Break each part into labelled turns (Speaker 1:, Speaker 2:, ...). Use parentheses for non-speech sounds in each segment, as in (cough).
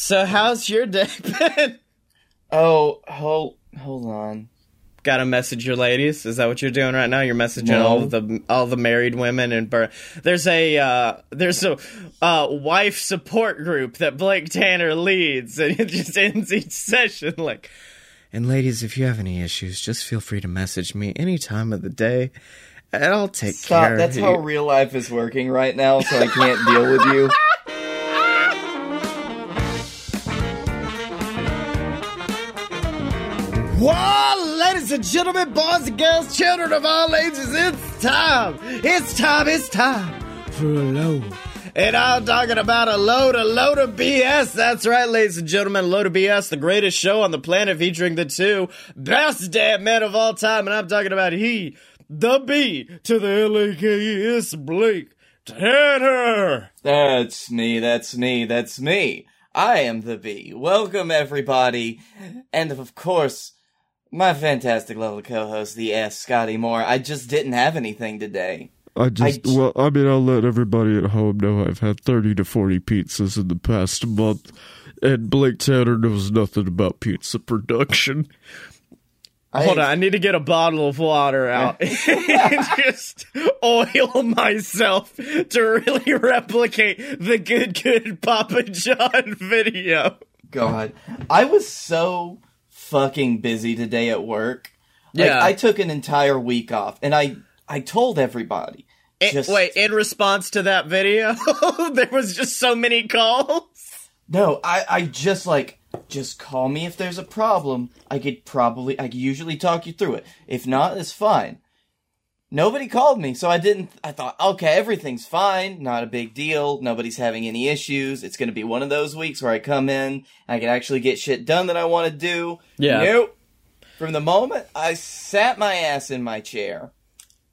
Speaker 1: So how's your day (laughs) been?
Speaker 2: Oh, hold hold on.
Speaker 1: Got to message your ladies. Is that what you're doing right now? You're messaging
Speaker 2: No.
Speaker 1: all the all the married women and bur- there's a uh, there's a uh, wife support group that Blake Tanner leads, and it just ends each session like. And ladies, if you have any issues, just feel free to message me any time of the day, and I'll take
Speaker 2: Stop.
Speaker 1: care
Speaker 2: That's
Speaker 1: of
Speaker 2: how real life is working right now, so I can't deal with you. (laughs)
Speaker 1: Well, ladies and gentlemen, boys and girls, children of all ages, it's time. It's time. It's time for a load. And I'm talking about a load, a load of BS. That's right, ladies and gentlemen, a load of BS, the greatest show on the planet featuring the two best damn men of all time. And I'm talking about he, the B to the L-A-K-E-S, Blake Tanner.
Speaker 2: That's me, that's me, that's me. I am the B. Welcome, everybody. And of course, my fantastic lovely co-host, the S. Scottye Moore. I just didn't have anything today.
Speaker 3: I just,
Speaker 2: I-
Speaker 3: well, I mean, I'll let everybody at home know I've had 30 to 40 pizzas in the past month, and Blake Tanner knows nothing about pizza production.
Speaker 1: Hold on, I need to get a bottle of water out (laughs) and just oil myself to really (laughs) replicate the good, good Papa John (laughs) video.
Speaker 2: God, I was so fucking busy today at work. Like,
Speaker 1: Yeah.
Speaker 2: I took an entire week off, and I I told everybody.
Speaker 1: In-
Speaker 2: Just-
Speaker 1: wait, in response to that video, (laughs) there was just so many calls.
Speaker 2: No, I, I just like just call me if there's a problem. I could probably I could usually talk you through it. If not, it's fine. Nobody called me, so I didn't I thought, okay, everything's fine, not a big deal, nobody's having any issues. It's gonna be one of those weeks where I come in and I can actually get shit done that I wanna do.
Speaker 1: Yeah.
Speaker 2: Nope. From the moment I sat my ass in my chair,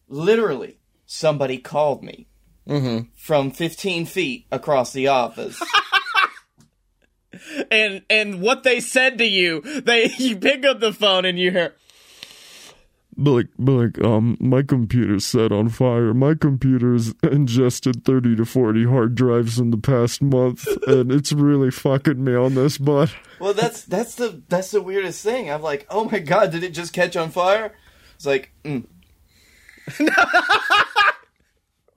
Speaker 2: literally, somebody called me
Speaker 1: Mm-hmm.
Speaker 2: from 15 feet across the office. (laughs)
Speaker 1: And and what they said to you, they (laughs) you pick up the phone and you hear,
Speaker 3: Blake, Blake, um, my computer's set on fire. My computer's (laughs) ingested 30 to 40 hard drives in the past month, (laughs) and it's really fucking me on this butt.
Speaker 2: Well, that's that's the that's the weirdest thing. I'm like, oh my god, did it just catch on fire? It's like, mm. (laughs)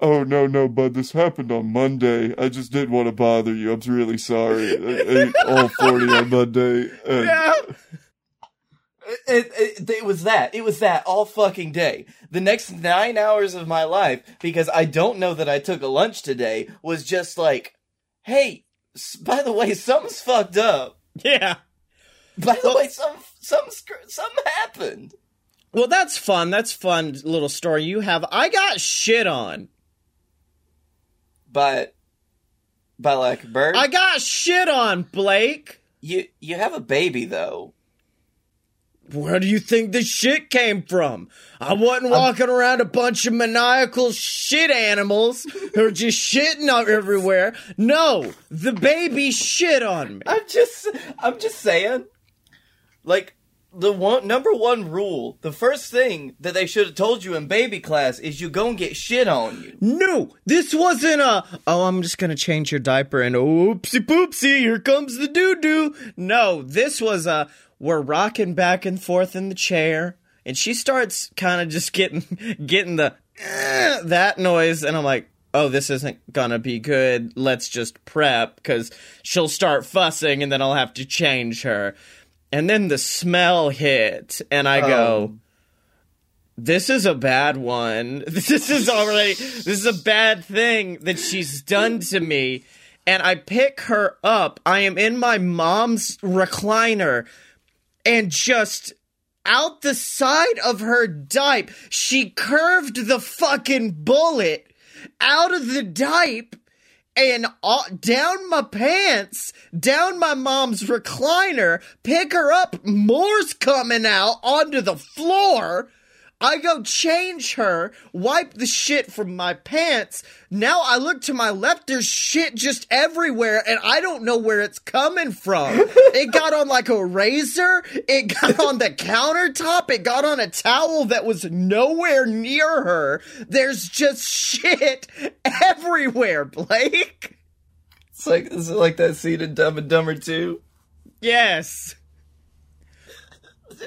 Speaker 3: Oh, no, no, bud, this happened on Monday. I just didn't want to bother you. I'm really sorry. I ate all 40 on Monday. And
Speaker 2: it, it, it was that. It was that all fucking day. The next nine hours of my life, because I don't know that I took a lunch today, was just like, hey, by the way, something's fucked up.
Speaker 1: yeah.
Speaker 2: By the way, some some something happened.
Speaker 1: Well, that's fun. That's fun little story you have. I got shit on.
Speaker 2: But by like a bird,
Speaker 1: I got shit on, Blake.
Speaker 2: you you have a baby though.
Speaker 1: Where do you think this shit came from? I wasn't walking around a bunch of maniacal shit animals who are just shitting out everywhere. No, the baby shit on me.
Speaker 2: I'm just I'm just saying. Like the one number one rule, the first thing that they should have told you in baby class is you go and get shit on you.
Speaker 1: No, this wasn't a, oh, I'm just gonna change your diaper and oopsie poopsie, here comes the doo doo. No, this was a, we're rocking back and forth in the chair, and she starts kind of just getting, (laughs) getting the, "Eh," that noise, and I'm like, oh, this isn't gonna be good. Let's just prep, because she'll start fussing, and then I'll have to change her. And then the smell hit, and I go, this is a bad one. (laughs) This is already this is a bad thing that she's done to me. And I pick her up. I am in my mom's recliner and just out the side of her dipe, she curved the fucking bullet out of the dipe and down my pants, down my mom's recliner, pick her up, more's coming out onto the floor. I go change her, wipe the shit from my pants. Now I look to my left, there's shit just everywhere, and I don't know where it's coming from. (laughs) it got on like a razor, it got on the countertop, it got on a towel that was nowhere near her. There's just shit everywhere, Blake.
Speaker 2: It's like it's like that scene in Dumb and Dumber 2.
Speaker 1: Yes.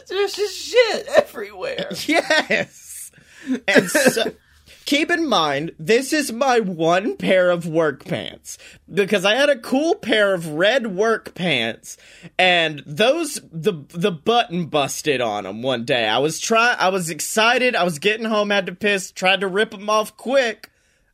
Speaker 2: There's just shit everywhere. (laughs)
Speaker 1: Yes. And so, (laughs) keep in mind, this is my one pair of work pants because I had a cool pair of red work pants, and those the the button busted on them one day. I was try I was excited. I was getting home, had to piss, tried to rip them off quick.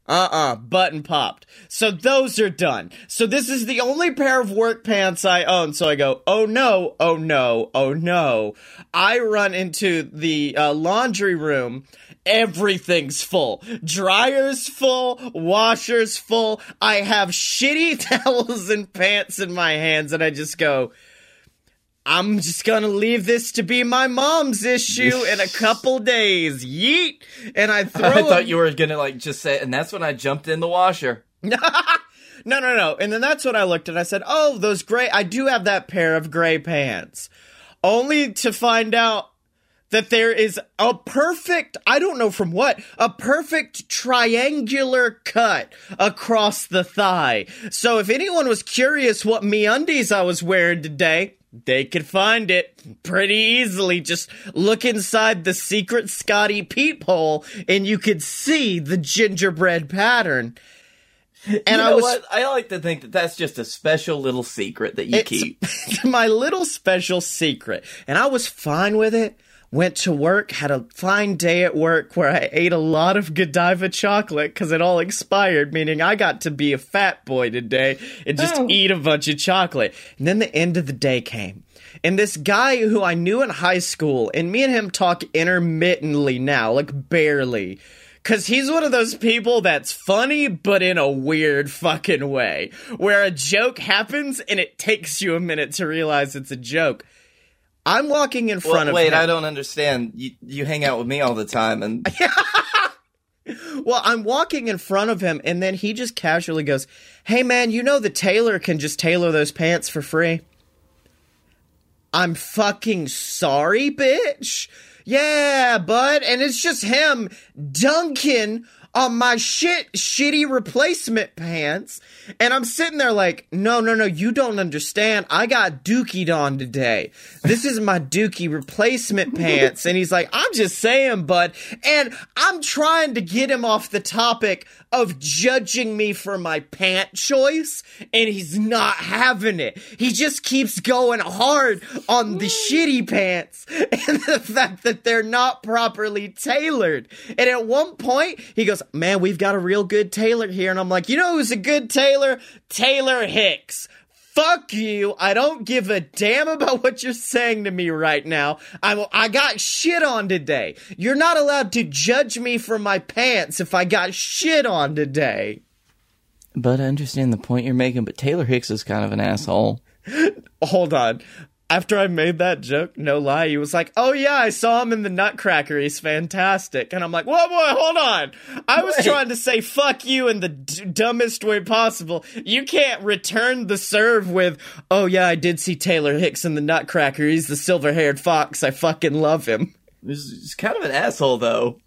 Speaker 1: Uh-uh, button popped. So those are done. So this is the only pair of work pants I own. So I go, oh no, oh no, oh no. I run into the uh, laundry room. Everything's full. Dryer's full, washer's full. I have shitty (laughs) towels and pants in my hands and I just go, I'm just gonna leave this to be my mom's issue in a couple days. Yeet! And I (laughs) throw.
Speaker 2: I thought
Speaker 1: them-
Speaker 2: you were gonna like just say, and that's when I jumped in the washer. (laughs)
Speaker 1: no, no, no. And then that's when I looked and I said, "Oh, those gray. I do have that pair of gray pants." Only to find out that there is a perfect, I don't know from what, a perfect triangular cut across the thigh. So if anyone was curious what me undies I was wearing today, they could find it pretty easily. Just look inside the secret Scottye peephole and you could see the gingerbread pattern. And
Speaker 2: you
Speaker 1: I was
Speaker 2: what? I like to think that that's just a special little secret that you keep. (laughs)
Speaker 1: my little special secret. And I was fine with it. Went to work, had a fine day at work where I ate a lot of Godiva chocolate because it all expired, meaning I got to be a fat boy today and just
Speaker 2: Oh.
Speaker 1: eat a bunch of chocolate. And then the end of the day came. And this guy who I knew in high school, and me and him talk intermittently now, like barely. Cause he's one of those people that's funny, but in a weird fucking way. Where a joke happens and it takes you a minute to realize it's a joke. I'm walking in front
Speaker 2: Well,
Speaker 1: of
Speaker 2: wait. I don't understand. You you hang out with me all the time, and (laughs)
Speaker 1: Well, I'm walking in front of him, and then he just casually goes, Hey man, you know the tailor can just tailor those pants for free? I'm fucking sorry, bitch. Yeah, bud. And it's just him dunking on my shit, shitty replacement pants. And I'm sitting there like, no, no, no, you don't understand. I got dookied on today. This is my dookie replacement pants. And he's like, I'm just saying, bud. And I'm trying to get him off the topic of judging me for my pant choice. And he's not having it. He just keeps going hard on the shitty pants (laughs) and the fact that they're not properly tailored. And at one point, he goes, Man, we've got a real good tailor here. And I'm like, You know who's a good tailor? Taylor Hicks. Fuck you. I don't give a damn about what you're saying to me right now. I'm, I got shit on today. You're not allowed to judge me for my pants if I got shit on today.
Speaker 2: but I understand the point you're making. But Taylor Hicks is kind of an asshole. (laughs)
Speaker 1: Hold on. After I made that joke, no lie, he was like, "Oh yeah, I saw him in the Nutcracker. He's fantastic." And I'm like, "Whoa, boy, hold on! I was
Speaker 2: Wait.
Speaker 1: trying to say fuck you in the d- dumbest way possible. You can't return the serve with, "Oh yeah, I did see Taylor Hicks in the Nutcracker. He's the silver-haired fox. I fucking love him."
Speaker 2: He's, he's kind of an asshole, though.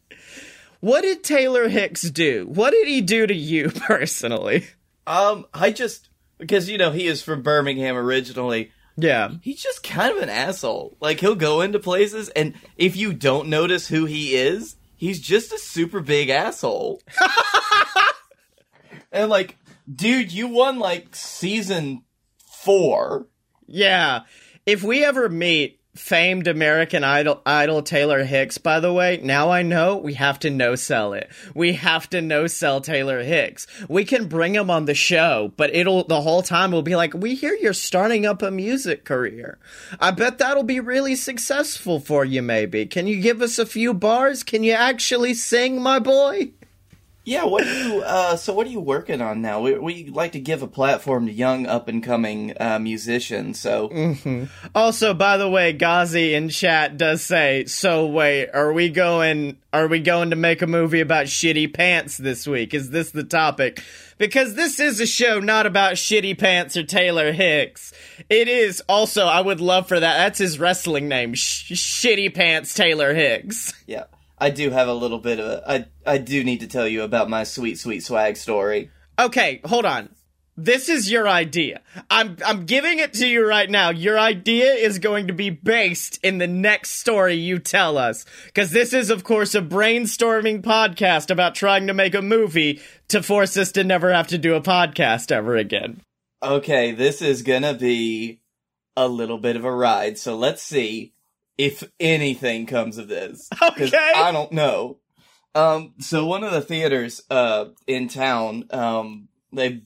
Speaker 1: What did Taylor Hicks do? What did he do to you (laughs) personally?
Speaker 2: Um, I just because you know he is from Birmingham originally.
Speaker 1: Yeah.
Speaker 2: He's just kind of an asshole. Like he'll go into places, and if you don't notice who he is, he's just a super big asshole. (laughs) and like, dude, you won like season four.
Speaker 1: Yeah. If we ever meet famed American Idol Idol Taylor Hicks, by the way, now I know we have to no sell it. We have to no sell Taylor Hicks. We can bring him on the show, but it'll the whole time we'll be like, "We hear you're starting up a music career. I bet that'll be really successful for you maybe. Can you give us a few bars? Can you actually sing, my boy?"
Speaker 2: Yeah, what are you? Uh, so what are you working on now? We, we like to give a platform to young up and coming uh, musicians. So
Speaker 1: Also, by the way, Ghazi in chat does say, "So wait, are we going? Are we going to make a movie about shitty pants this week? Is this the topic? Because this is a show not about shitty pants or Taylor Hicks. It is also. I would love for that. That's his wrestling name, Sh- Shitty Pants Taylor Hicks.
Speaker 2: yeah, I do have a little bit of a. I I do need to tell you about my sweet sweet swag story.
Speaker 1: Okay, hold on. this is your idea. I'm I'm giving it to you right now. Your idea is going to be based in the next story you tell us cuz this is of course a brainstorming podcast about trying to make a movie to force us to never have to do a podcast ever again.
Speaker 2: Okay, this is gonna be a little bit of a ride, so let's see if anything comes of this.
Speaker 1: Okay.
Speaker 2: I don't know. Um, so one of the theaters, uh, in town, um, they've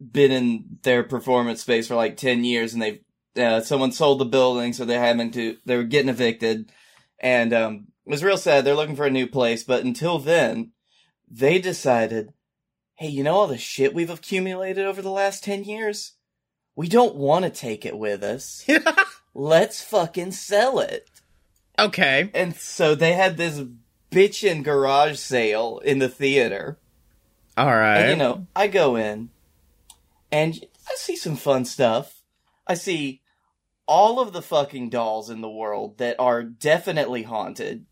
Speaker 2: been in their performance space for like 10 years and they've, uh, someone sold the building, so they're having to, they were getting evicted. And, um, it was real sad. They're looking for a new place, but until then, they decided, hey, you know all the shit we've accumulated over the last 10 years? We don't want to take it with us. (laughs) Let's fucking sell it.
Speaker 1: Okay.
Speaker 2: And so they had this bitchin' garage sale in the theater.
Speaker 1: All right.
Speaker 2: And you know, I go in and I see some fun stuff. I see all of the fucking dolls in the world that are definitely haunted.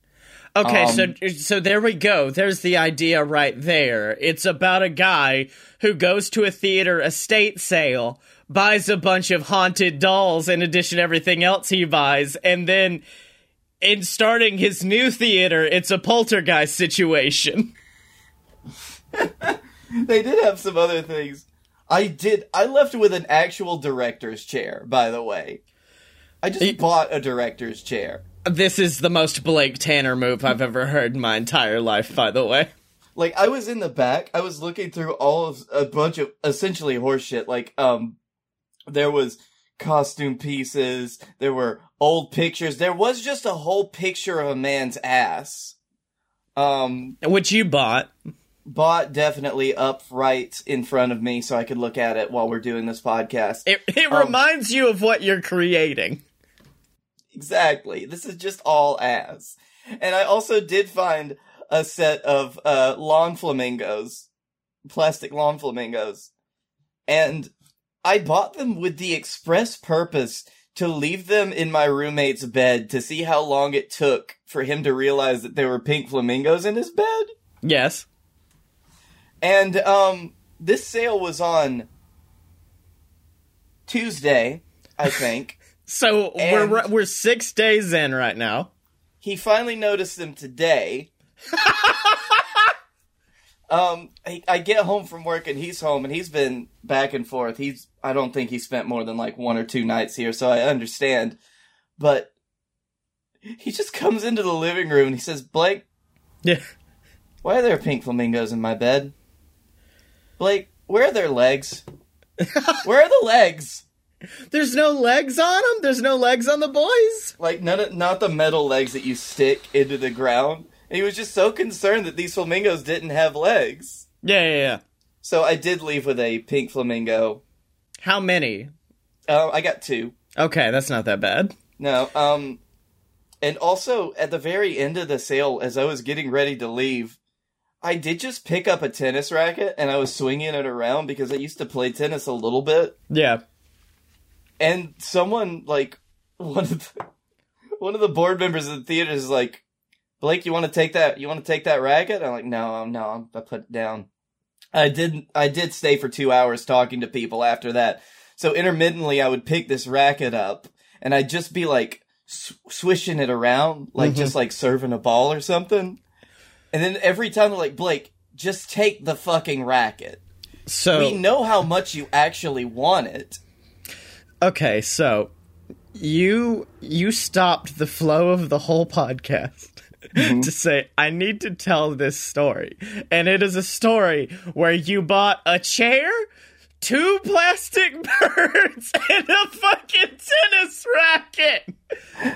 Speaker 1: Okay,
Speaker 2: Um,
Speaker 1: so so there we go. There's the idea right there. It's about a guy who goes to a theater estate sale, buys a bunch of haunted dolls in addition to everything else he buys, and then in starting his new theater, it's a poltergeist situation. (laughs)
Speaker 2: They did have some other things. I did. I left with an actual director's chair, by the way. I just bought a director's chair.
Speaker 1: This is the most Blake Tanner move I've ever heard in my entire life, by the way.
Speaker 2: Like I was in the back, I was looking through all of a bunch of essentially horseshit. Like um, there was costume pieces, there were old pictures, there was just a whole picture of a man's ass. Um,
Speaker 1: Which you bought.
Speaker 2: bought definitely up right in front of me so I could look at it while we're doing this podcast.
Speaker 1: It, it
Speaker 2: Um,
Speaker 1: reminds you of what you're creating.
Speaker 2: Exactly. This is just all ass. And I also did find a set of uh, lawn flamingos, plastic lawn flamingos. And I bought them with the express purpose to leave them in my roommate's bed to see how long it took for him to realize that there were pink flamingos in his bed.
Speaker 1: Yes.
Speaker 2: And um this sale was on Tuesday, I (laughs) think.
Speaker 1: So
Speaker 2: And-
Speaker 1: we're we're six days in right now.
Speaker 2: he finally noticed them today. (laughs) um, I, I get home from work and he's home and he's been back and forth. He's I don't think he spent more than like one or two nights here, so I understand. But he just comes into the living room and he says, "Blake,
Speaker 1: Yeah.
Speaker 2: why are there pink flamingos in my bed? Blake, where are their legs? where are the legs?" (laughs)
Speaker 1: There's no legs on them. There's no legs on the boys.
Speaker 2: like none of, not the metal legs that you stick into the ground. And he was just so concerned that these flamingos didn't have legs.
Speaker 1: Yeah, yeah, yeah.
Speaker 2: So I did leave with a pink flamingo.
Speaker 1: How many?
Speaker 2: Uh, I got two.
Speaker 1: Okay, that's not that bad.
Speaker 2: No, um, and also at the very end of the sale, as I was getting ready to leave, I did just pick up a tennis racket and I was swinging it around because I used to play tennis a little bit.
Speaker 1: Yeah.
Speaker 2: and someone like (laughs) one of the one of the board members of the theater is like, Blake, you want to take that? You want to take that racket? I'm like, no, no, I put it down. I didn't. I did stay for two hours talking to people after that. So intermittently, I would pick this racket up and I'd just be like sw- swishing it around, like mm-hmm. just like serving a ball or something. And then every time, they're like, Blake, just take the fucking racket.
Speaker 1: So
Speaker 2: We know how much you actually want it.
Speaker 1: okay, so you you stopped the flow of the whole podcast Mm-hmm. to say I need to tell this story. And it is a story where you bought a chair, two plastic (laughs) birds, and a fucking tennis racket.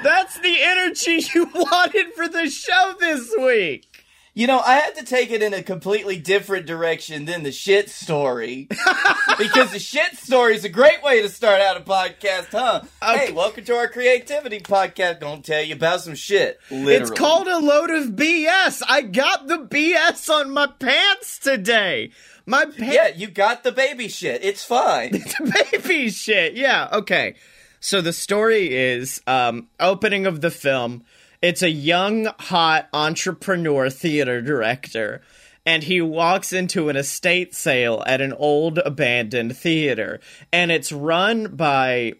Speaker 1: That's the energy you (laughs) wanted for the show this week.
Speaker 2: You know, I had to take it in a completely different direction than the shit story. (laughs) because the shit story is a great way to start out a podcast, huh?
Speaker 1: Okay.
Speaker 2: Hey, welcome to our creativity podcast. Gonna tell you about some shit. Literally.
Speaker 1: It's called a load of BS. I got the BS on my pants today. My pants.
Speaker 2: Yeah, you got the baby shit. It's fine. (laughs)
Speaker 1: The baby shit. Yeah, okay. So the story is um opening of the film. It's a young hot entrepreneur theater director and he walks into an estate sale at an old abandoned theater, and it's run by.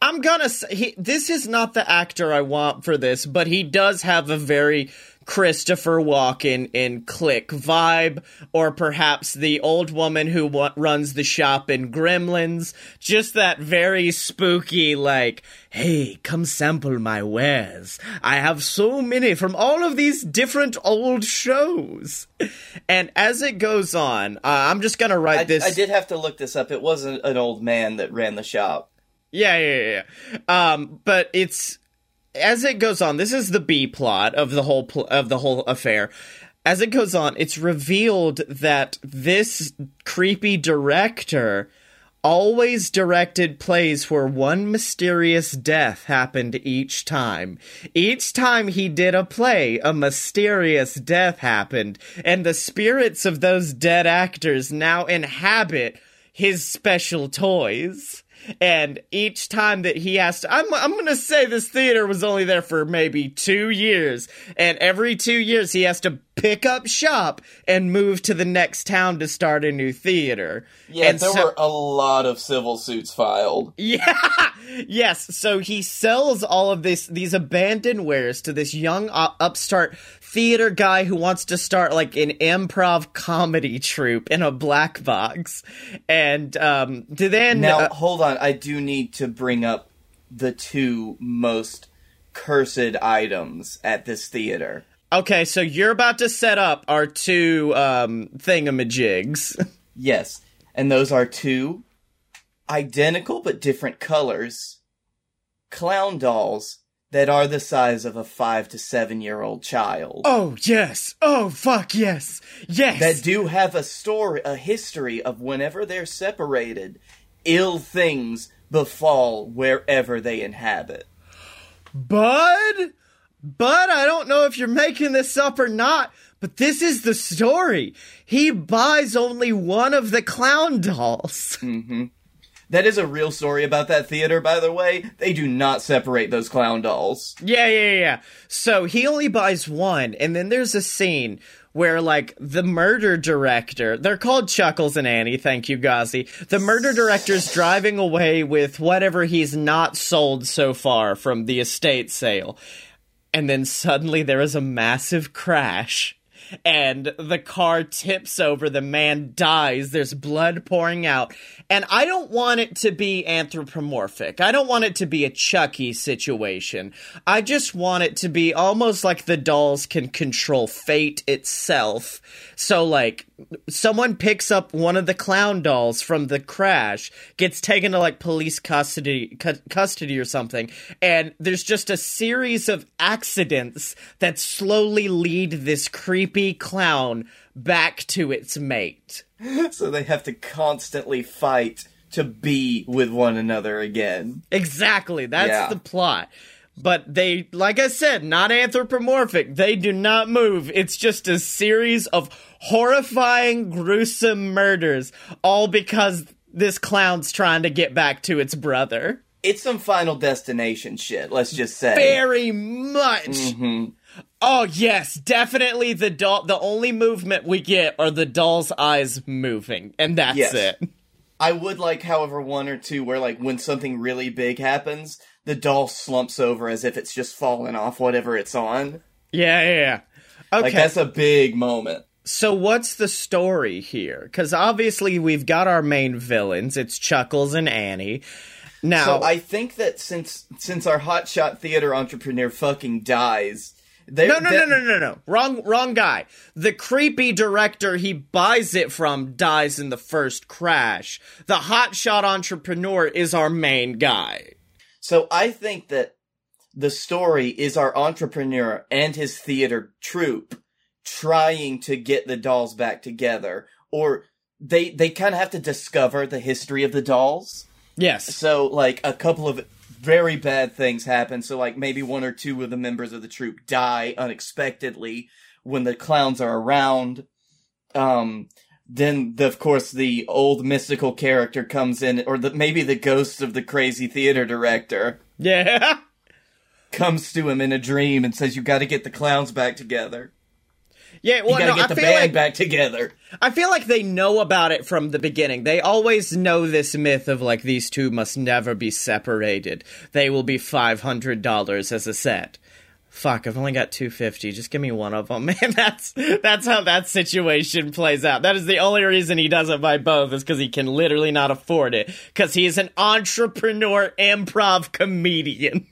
Speaker 1: I'm gonna say he, this is not the actor I want for this, but he does have a very Christopher Walken in Click vibe, or perhaps the old woman who wa- runs the shop in Gremlins. Just that very spooky, like, hey, come sample my wares. I have so many from all of these different old shows. And as it goes on, uh, I'm just gonna write
Speaker 2: I,
Speaker 1: this.
Speaker 2: I did have to look this up. It wasn't an old man that ran the shop.
Speaker 1: Yeah, yeah, yeah. yeah. Um, but it's as it goes on. This is the B plot of the whole pl- of the whole affair. As it goes on, it's revealed that this creepy director always directed plays where one mysterious death happened each time. Each time he did a play, a mysterious death happened, and the spirits of those dead actors now inhabit his special toys. And each time that he has to, I'm, I'm gonna say this theater was only there for maybe two years. And every two years he has to pick up shop and move to the next town to start a new theater.
Speaker 2: Yeah,
Speaker 1: and
Speaker 2: there
Speaker 1: so-
Speaker 2: were a lot of civil suits filed. (laughs)
Speaker 1: yeah. Yes. So he sells all of this these abandoned wares to this young uh, upstart theater guy who wants to start like an improv comedy troupe in a black box. And um then
Speaker 2: Now,
Speaker 1: uh,
Speaker 2: hold on. I do need to bring up the two most cursed items at this theater.
Speaker 1: okay, so you're about to set up our two um thingamajigs. (laughs)
Speaker 2: Yes, and those are two identical but different colors clown dolls that are the size of a five to seven year old child.
Speaker 1: oh, yes. Oh, fuck, yes. Yes.
Speaker 2: That do have a story, a history of whenever they're separated, ill things befall wherever they inhabit.
Speaker 1: Bud? Bud, I don't know if you're making this up or not, but this is the story. He buys only one of the clown dolls. Mm-hmm.
Speaker 2: That is a real story about that theater, by the way. They do not separate those clown dolls.
Speaker 1: Yeah, yeah, yeah. So he only buys one, and then there's a scene where, like, the murder director, they're called Chuckles and Annie, thank you, Ghazi. The murder director's driving away with whatever he's not sold so far from the estate sale. And then suddenly there is a massive crash. And the car tips over, the man dies, there's blood pouring out. And I don't want it to be anthropomorphic. I don't want it to be a Chucky situation. I just want it to be almost like the dolls can control fate itself. So, like, someone picks up one of the clown dolls from the crash, gets taken to like police custody, cu- custody or something, and there's just a series of accidents that slowly lead this creepy clown back to its mate. (laughs)
Speaker 2: So they have to constantly fight to be with one another again.
Speaker 1: Exactly, that's
Speaker 2: Yeah.
Speaker 1: the plot. But they, like I said, not anthropomorphic. They do not move. It's just a series of horrifying, gruesome murders, all because this clown's trying to get back to its brother.
Speaker 2: It's some Final Destination shit, let's just say.
Speaker 1: Very much. Mm-hmm. Oh yes, definitely the doll. The only movement we get are the doll's eyes moving, and that's
Speaker 2: Yes.
Speaker 1: it.
Speaker 2: I would like, however, one or two where, like, when something really big happens, the doll slumps over as if it's just fallen off whatever it's on.
Speaker 1: Yeah, yeah. yeah. Okay.
Speaker 2: Like, that's a big moment.
Speaker 1: So what's the story here? Because obviously we've got our main villains. It's Chuckles and Annie. Now,
Speaker 2: So I think that since since our hotshot theater entrepreneur fucking dies, they
Speaker 1: no, no, no, no, no, no, wrong, wrong guy. The creepy director he buys it from dies in the first crash. The hotshot entrepreneur is our main guy.
Speaker 2: So I think that the story is our entrepreneur and his theater troupe trying to get the dolls back together, or they they kind of have to discover the history of the dolls.
Speaker 1: Yes.
Speaker 2: So like a couple of very bad things happen. So like maybe one or two of the members of the troupe die unexpectedly when the clowns are around. Um, then the, of course the old mystical character comes in, or the, maybe the ghost of the crazy theater director
Speaker 1: Yeah. (laughs)
Speaker 2: comes to him in a dream and says, "You got to get the clowns back together."
Speaker 1: Yeah, well,
Speaker 2: you gotta
Speaker 1: no,
Speaker 2: get
Speaker 1: I
Speaker 2: the
Speaker 1: feel
Speaker 2: band
Speaker 1: like
Speaker 2: back together.
Speaker 1: I feel like they know about it from the beginning. They always know this myth of like these two must never be separated. They will be five hundred dollars as a set. Fuck, I've only got two fifty. Just give me one of them, (laughs) man. That's that's how that situation plays out. That is the only reason he doesn't buy both is because he can literally not afford it. Because he is an entrepreneur, improv comedian.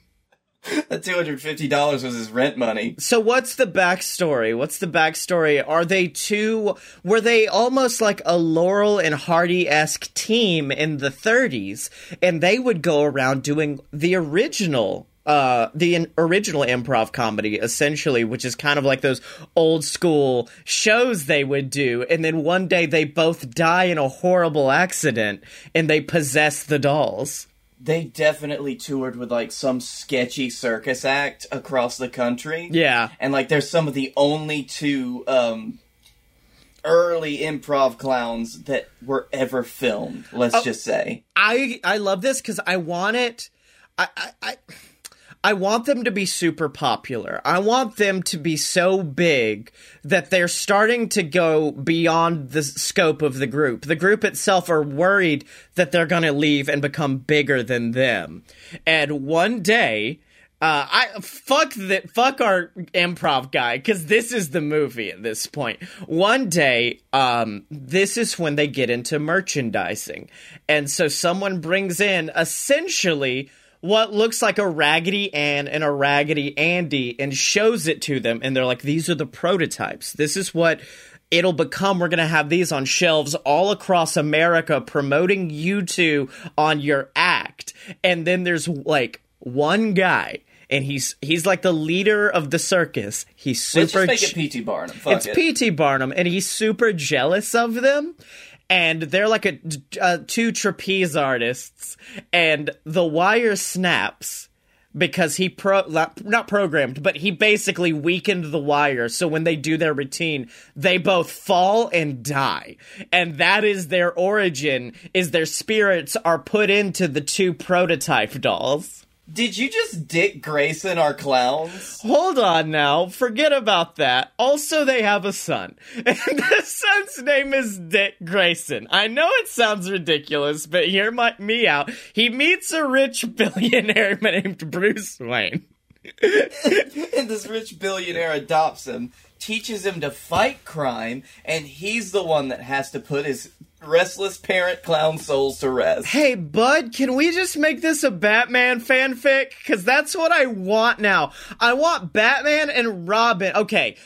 Speaker 1: (laughs)
Speaker 2: That two hundred fifty dollars was his rent money.
Speaker 1: So what's the backstory? What's the backstory? Are they two? Were they almost like a Laurel and Hardy esque team in the 30s, and they would go around doing the original. Uh, the in- original improv comedy, essentially, which is kind of like those old school shows they would do, and then one day they both die in a horrible accident, and they possess the dolls.
Speaker 2: They definitely toured with like some sketchy circus act across the country.
Speaker 1: Yeah,
Speaker 2: and like they're some of the only two um early improv clowns that were ever filmed let's
Speaker 1: Oh.
Speaker 2: just say
Speaker 1: I I love this because I want it. I, I I I want them to be super popular. I want them to be so big that they're starting to go beyond the scope of the group. The group itself are worried that they're going to leave and become bigger than them. And one day. Uh, I fuck that fuck our improv guy because this is the movie at this point. One day, um, this is when they get into merchandising, and so someone brings in essentially what looks like a Raggedy Ann and a Raggedy Andy and shows it to them, and they're like, "These are the prototypes. This is what." It'll become, we're gonna have these on shelves all across America promoting you two on your act. And then there's like one guy, and he's he's like the leader of the circus. He's super.
Speaker 2: let's just make it pt barnum Fuck
Speaker 1: it's
Speaker 2: it.
Speaker 1: P.T. Barnum, and he's super jealous of them. And they're like a two trapeze artists, and the wire snaps because he pro not programmed, but he basically weakened the wire. So when they do their routine, they both fall and die, and that is their origin. Is their spirits are put into the two prototype dolls.
Speaker 2: Did you just dick grayson our clowns
Speaker 1: Hold on now. Forget about that. Also, they have a son. (laughs) And the son's name is Dick Grayson. I know it sounds ridiculous, but hear my, me out. He meets a rich (laughs) billionaire named Bruce Wayne. (laughs)
Speaker 2: and this rich billionaire adopts him teaches him to fight crime and he's the one that has to put his restless parent clown souls to rest
Speaker 1: Hey, bud, can we just make this a Batman fanfic? Because that's what I want now. I want Batman and Robin. Okay,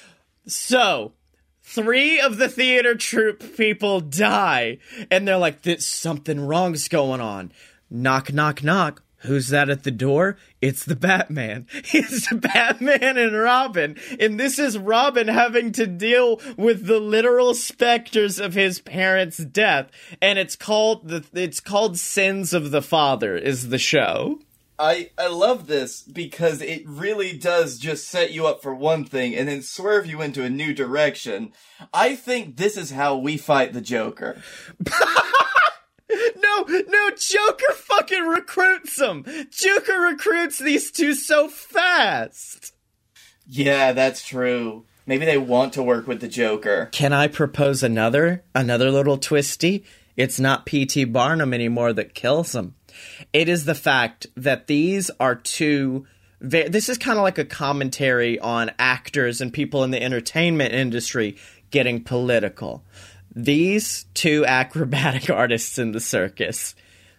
Speaker 1: so three of the theater troupe people die, and they're like, "This something wrong's going on." Knock, knock, knock. Who's that at the door? It's the Batman. (laughs) It's the Batman and Robin. And this is Robin having to deal with the literal specters of his parents' death. And it's called the it's called Sins of the Father is the show.
Speaker 2: I I love this because it really does just set you up for one thing and then swerve you into a new direction. I think this is how we fight the Joker. (laughs)
Speaker 1: No, no, Joker fucking recruits them. Joker recruits these two so fast.
Speaker 2: Yeah, that's true. Maybe they want to work with the Joker.
Speaker 1: Can I propose another another little twisty? It's not P.T. Barnum anymore that kills him. It is the fact that these are two. ve- This is kind of like a commentary on actors and people in the entertainment industry getting political. These two acrobatic (laughs) artists in the circus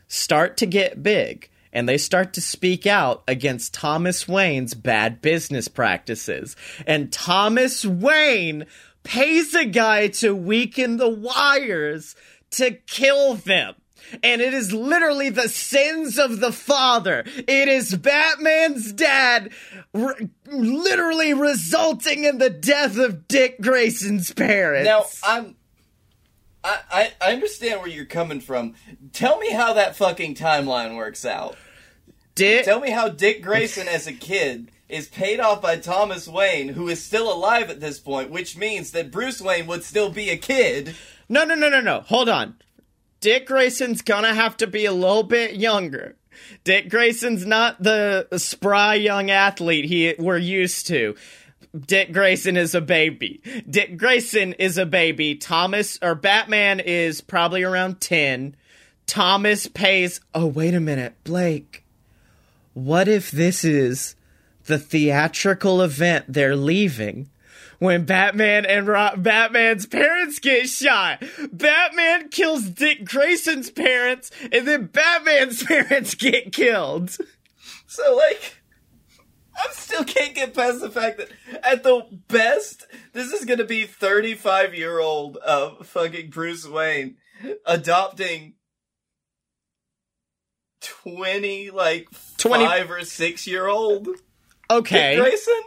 Speaker 1: start to get big and they start to speak out against Thomas Wayne's bad business practices. And Thomas Wayne pays a guy to weaken the wires to kill them. And it is literally the sins of the father. It is Batman's dad, literally resulting in the death of Dick Grayson's parents.
Speaker 2: Now, I'm. I, I, I understand where you're coming from. Tell me how that fucking timeline works out.
Speaker 1: Dick,
Speaker 2: Tell me how Dick Grayson, as a kid, is paid off by Thomas Wayne, who is still alive at this point, which means that Bruce Wayne would still be a kid.
Speaker 1: No, no, no, no, no. Hold on. Dick Grayson's gonna have to be a little bit younger. Dick Grayson's not the spry young athlete he we're used to. Dick Grayson is a baby. Dick Grayson is a baby. Thomas or Batman is probably around 10. Thomas pays. Oh, wait a minute. Blake. What if this is the theatrical event they're leaving? When Batman and Ro- Batman's parents get shot, Batman kills Dick Grayson's parents, and then Batman's (laughs) parents get killed.
Speaker 2: So like, I still can't get past the fact that at the best, this is gonna be thirty-five year old uh fucking Bruce Wayne adopting twenty like
Speaker 1: 20
Speaker 2: five or six year old
Speaker 1: Okay.
Speaker 2: Grayson.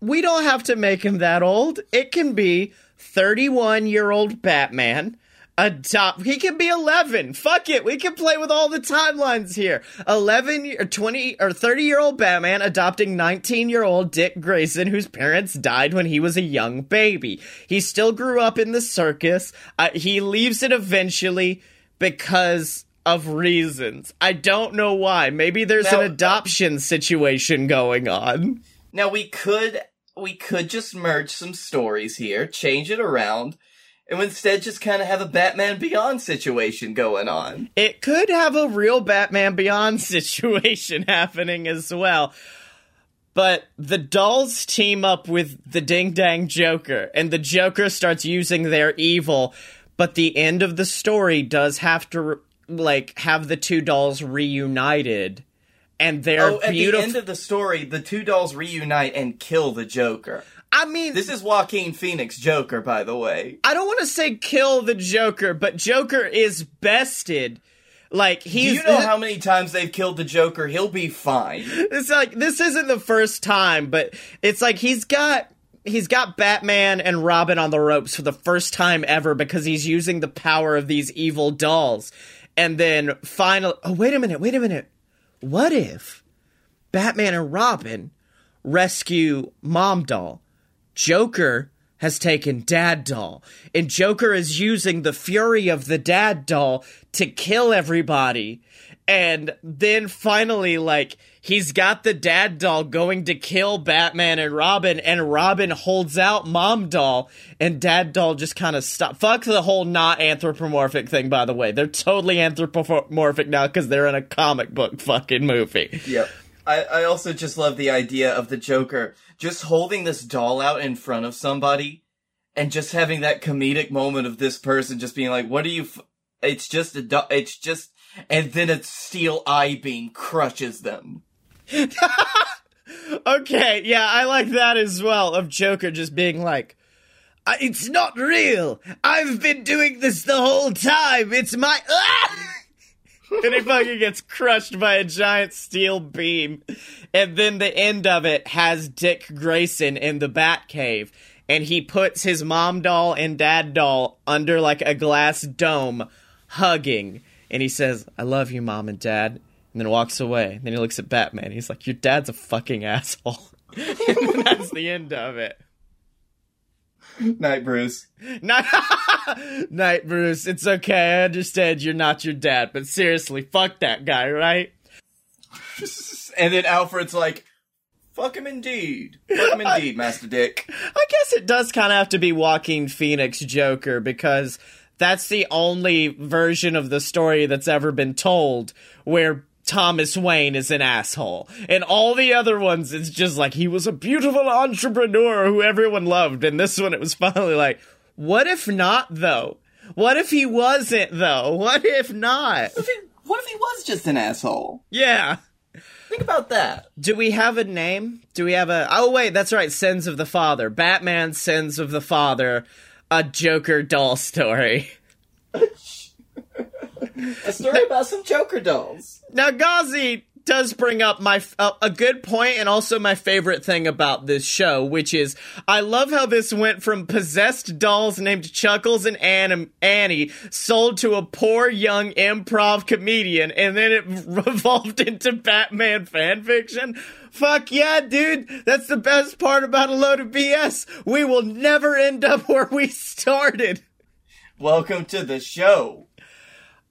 Speaker 1: we don't have to make him that old. It can be 31 year old Batman. Adopt. He can be 11. Fuck it. We can play with all the timelines here. 11 or 20 or 30 year old Batman adopting 19 year old Dick Grayson, whose parents died when he was a young baby. He still grew up in the circus. Uh, he leaves it eventually because of reasons. I don't know why. Maybe there's
Speaker 2: Now-
Speaker 1: an adoption situation going on.
Speaker 2: Now we could we could just merge some stories here, change it around, and instead just kind of have a Batman Beyond situation going on.
Speaker 1: it could have a real Batman Beyond (laughs) situation happening as well. But the dolls team up with the Ding Dang Joker, and the Joker starts using their evil. But the end of the story does have to like have the two dolls reunited, and they're
Speaker 2: Oh, at
Speaker 1: beautiful.
Speaker 2: the end of the story, the two dolls reunite and kill the Joker.
Speaker 1: I mean,
Speaker 2: This is Joaquin Phoenix Joker, by the way.
Speaker 1: I don't want to say kill the Joker, but Joker is bested. Like
Speaker 2: Do you know (laughs) how many times they've killed the Joker? He'll be fine.
Speaker 1: It's like this isn't the first time, but it's like he's got he's got Batman and Robin on the ropes for the first time ever because he's using the power of these evil dolls. And then finally, oh wait a minute, wait a minute. What if Batman and Robin rescue Mom Doll? Joker has taken Dad Doll, and Joker is using the fury of the Dad Doll to kill everybody. And then finally, like, he's got the Dad Doll going to kill Batman and Robin, and Robin holds out Mom Doll, and Dad Doll just kind of stop. Fuck the whole not anthropomorphic thing, by the way. They're totally anthropomorphic now because they're in a comic book fucking movie.
Speaker 2: Yep. I, I also just love the idea of the Joker just holding this doll out in front of somebody and just having that comedic moment of this person just being like, what are you, f-? it's just a, doll, it's just, and then a steel eye beam crushes them. (laughs)
Speaker 1: Okay, yeah, I like that as well. Of Joker just being like, "It's not real. I've been doing this the whole time. It's my." (laughs) Ah! And he fucking gets crushed by a giant steel beam. And then the end of it has Dick Grayson in the Batcave, and he puts his mom doll and dad doll under like a glass dome, hugging, and he says, "I love you, mom and dad." And then walks away. And Then he looks at Batman. He's like, "Your dad's a fucking asshole." (laughs) and that's the end of it. (laughs)
Speaker 2: Night, Bruce.
Speaker 1: Night, (laughs) Night, Bruce. It's okay. I understand you're not your dad, but seriously, fuck that guy, right? (laughs)
Speaker 2: And then Alfred's like, fuck him indeed. Fuck him indeed, Master Dick.
Speaker 1: I guess it does kind of have to be Joaquin Phoenix Joker because that's the only version of the story that's ever been told where Thomas Wayne is an asshole. And all the other ones, it's just like he was a beautiful entrepreneur who everyone loved. And this one, it was (laughs) finally like, what if not, though? What if he wasn't, though? (laughs) What if not?
Speaker 2: What if he- what if he was just an asshole?
Speaker 1: Yeah.
Speaker 2: Think about that.
Speaker 1: Do we have a name? Do we have a. Oh, wait, that's right. Sins of the Father. Batman Sins of the Father. A Joker doll story. (laughs)
Speaker 2: A story about some Joker dolls.
Speaker 1: Now, Ghazi does bring up my uh, a good point and also my favorite thing about this show, which is I love how this went from possessed dolls named Chuckles and Ann- Annie sold to a poor young improv comedian, and then it (laughs) revolved into Batman fan fiction. Fuck yeah, dude! That's the best part about a load of BS. We will never end up (laughs) where we started.
Speaker 2: Welcome to the show.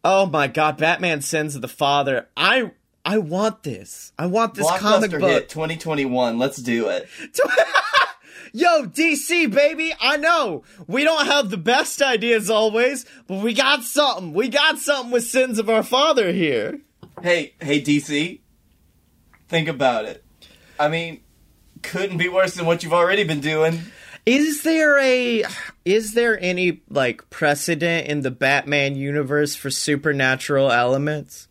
Speaker 1: Oh my god, Batman Sins of the Father. I I want this. I want this comic book.
Speaker 2: hit 2021. Let's do it. (laughs)
Speaker 1: Yo, DC, baby, I know we don't have the best ideas always, but we got something. We got something with Sins of Our Father here.
Speaker 2: Hey, hey, DC. Think about it. I mean, couldn't be worse than what you've already been doing.
Speaker 1: Is there a is there any like precedent in the Batman universe for supernatural elements?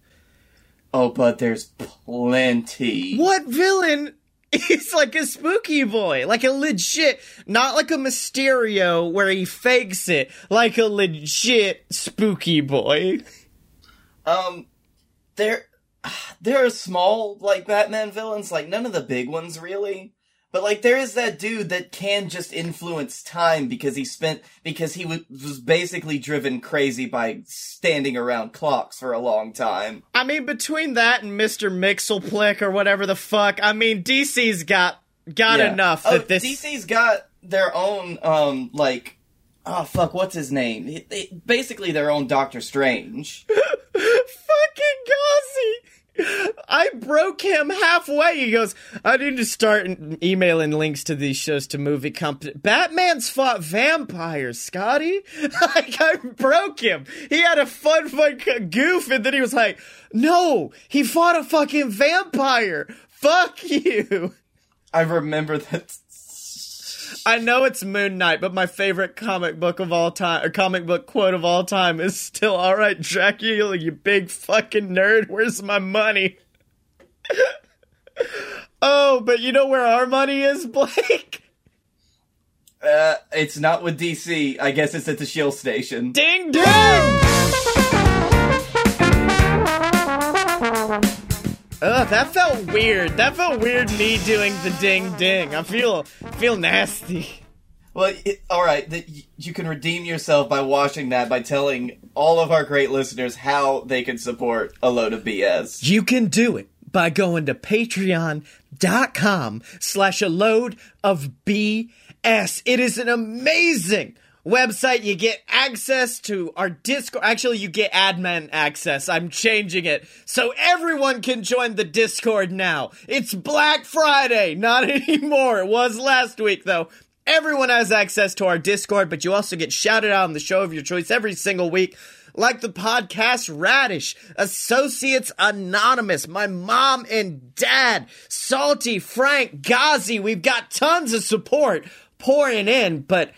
Speaker 2: Oh, but there's plenty.
Speaker 1: What villain (laughs) is like a spooky boy? Like a legit, not like a Mysterio where he fakes it, like a legit spooky boy.
Speaker 2: Um, there, (sighs) there are small like Batman villains, like none of the big ones really. But like there is that dude that can just influence time because he spent because he was basically driven crazy by standing around clocks for a long time.
Speaker 1: I mean, between that and Mr. Mxyzptlk or whatever the fuck, I mean, DC's got got
Speaker 2: Yeah.
Speaker 1: enough
Speaker 2: Oh,
Speaker 1: this.
Speaker 2: DC's got their own um like oh fuck what's his name? It- it- basically their own Doctor Strange. (laughs)
Speaker 1: fucking Ghazi. I broke him halfway. He goes, I need to start emailing links to these shows to movie company. Batman's fought vampires, Scottye. (laughs) like, I broke him. He had a fun, fun goof, and then he was like, no, he fought a fucking vampire. Fuck you.
Speaker 2: I remember that.
Speaker 1: I know it's Moon Knight, but my favorite comic book of all time, or comic book quote of all time, is still "All right, Dracula, you big fucking nerd. Where's my money?" (laughs) oh, but you know where our money is, Blake?
Speaker 2: Uh, it's not with DC. I guess it's at the shill station.
Speaker 1: Ding ding! (laughs) Ugh, that felt weird. That felt weird. Me doing the ding ding. I feel feel nasty.
Speaker 2: Well, it, all right. That y- you can redeem yourself by watching that by telling all of our great listeners how they can support a load of BS.
Speaker 1: You can do it by going to patreon.com slash a load of BS. It is an amazing website. You get access to our Discord. Actually, you get admin access. I'm changing it so everyone can join the Discord now. It's Black Friday. (laughs) Not anymore. It was last week though. Everyone has access to our Discord, but you also get shouted out on the show of your choice every single week like the podcast Radish, Associates Anonymous, my mom and dad, Salty, Frank, Ghazi. We've got tons of support pouring in, but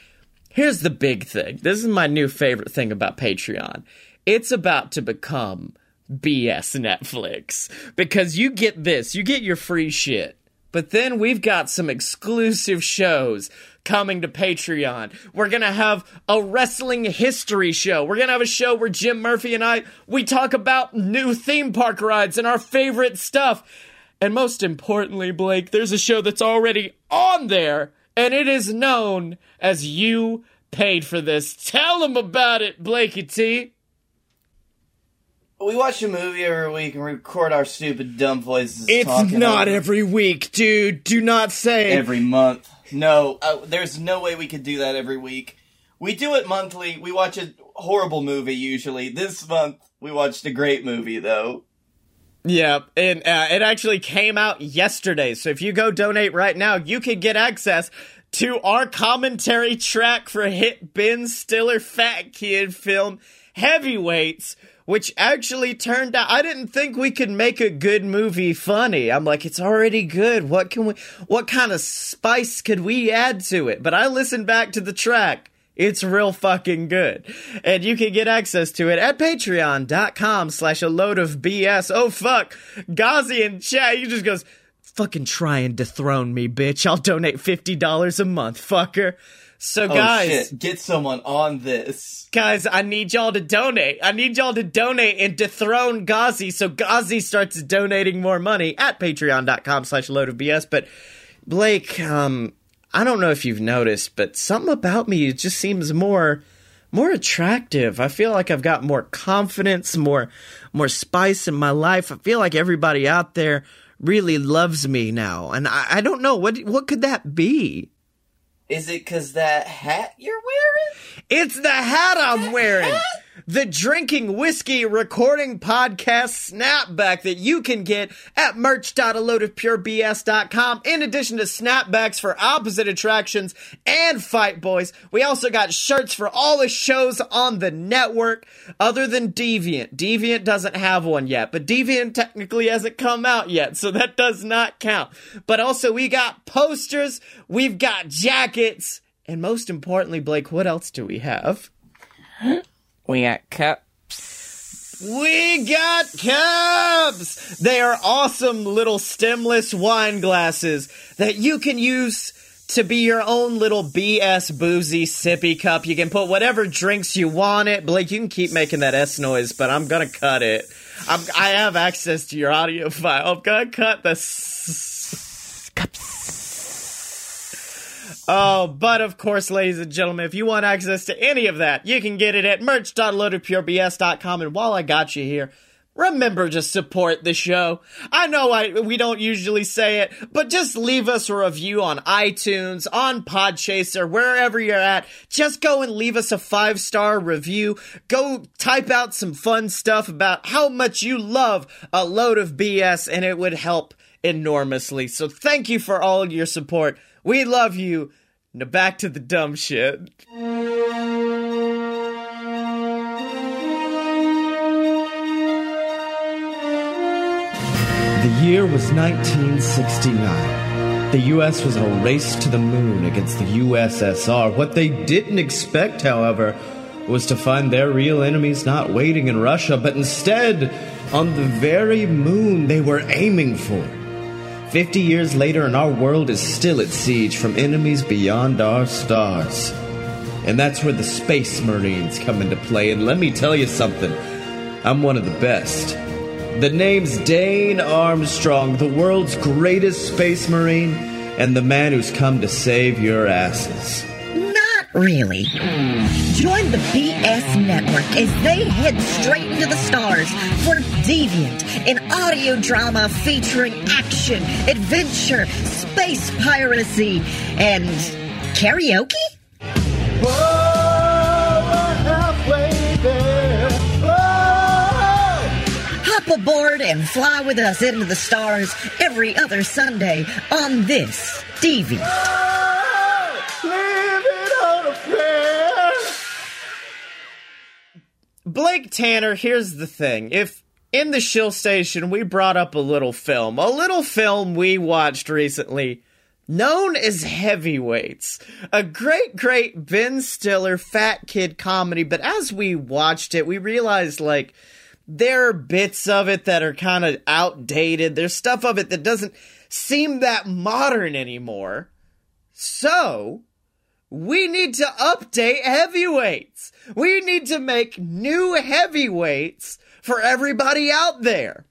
Speaker 1: here's the big thing. This is my new favorite thing about Patreon. It's about to become BS Netflix because you get this, you get your free shit. But then we've got some exclusive shows coming to Patreon. We're going to have a wrestling history show. We're going to have a show where Jim Murphy and I we talk about new theme park rides and our favorite stuff. And most importantly, Blake, there's a show that's already on there and it is known as You Paid for This. Tell them about it, Blakey T.
Speaker 2: We watch a movie every week and record our stupid dumb voices.
Speaker 1: It's not every week, dude. Do not say
Speaker 2: every month. No, uh, there's no way we could do that every week. We do it monthly. We watch a horrible movie usually. This month we watched a great movie though.
Speaker 1: Yeah, and uh, it actually came out yesterday. So if you go donate right now, you can get access to our commentary track for hit Ben Stiller Fat Kid film Heavyweights, which actually turned out I didn't think we could make a good movie funny. I'm like it's already good. What can we what kind of spice could we add to it? But I listened back to the track. It's real fucking good. And you can get access to it at patreon.com slash a load of BS. Oh fuck. Ghazi and chat, he just goes, fucking try and dethrone me, bitch. I'll donate $50 a month, fucker. So
Speaker 2: Oh
Speaker 1: guys,
Speaker 2: shit! Get someone on this.
Speaker 1: guys, I need y'all to donate. I need y'all to donate and dethrone Ghazi so Ghazi starts donating more money at patreon.com slash load of BS. But Blake, um, I don't know if you've noticed, but something about me it just seems more more attractive. I feel like I've got more confidence, more more spice in my life. I feel like everybody out there really loves me now. And I, I don't know what what could that be?
Speaker 2: Is it because that hat you're wearing?
Speaker 1: It's the hat I'm wearing. The drinking whiskey recording podcast snapback that you can get at merch.aloadofpurebs.com. In addition to snapbacks for opposite attractions and fight boys, we also got shirts for all the shows on the network other than Deviant. Deviant doesn't have one yet, but Deviant technically hasn't come out yet, so that does not count. But also we got posters, we've got jackets, and most importantly, Blake, what else do we have?
Speaker 2: We got cups.
Speaker 1: We got cups! They are awesome little stemless wine glasses that you can use to be your own little BS boozy sippy cup. You can put whatever drinks you want it. Blake, you can keep making that S noise, but I'm gonna cut it. I'm, I have access to your audio file. I'm gonna cut the s- Oh, but of course, ladies and gentlemen, if you want access to any of that, you can get it at merch.loadedpurebs.com. And while I got you here, remember to support the show. I know I we don't usually say it, but just leave us a review on iTunes, on Podchaser, wherever you're at. Just go and leave us a five star review. Go type out some fun stuff about how much you love a load of BS, and it would help enormously. So thank you for all your support. We love you. Now back to the dumb shit. The year was 1969. The US was in a race to the moon against the USSR. What they didn't expect, however, was to find their real enemies not waiting in Russia, but instead on the very moon they were aiming for. Fifty years later, and our world is still at siege from enemies beyond our stars. And that's where the Space Marines come into play. And let me tell you something I'm one of the best. The name's Dane Armstrong, the world's greatest Space Marine, and the man who's come to save your asses.
Speaker 4: Really. Join the BS Network as they head straight into the stars for Deviant, an audio drama featuring action, adventure, space piracy, and karaoke? Hop aboard and fly with us into the stars every other Sunday on this Deviant.
Speaker 1: Blake Tanner, here's the thing. If in the shill station we brought up a little film, a little film we watched recently known as Heavyweights, a great, great Ben Stiller fat kid comedy, but as we watched it, we realized like there are bits of it that are kind of outdated. There's stuff of it that doesn't seem that modern anymore. So, we need to update heavyweights. We need to make new heavyweights for everybody out there.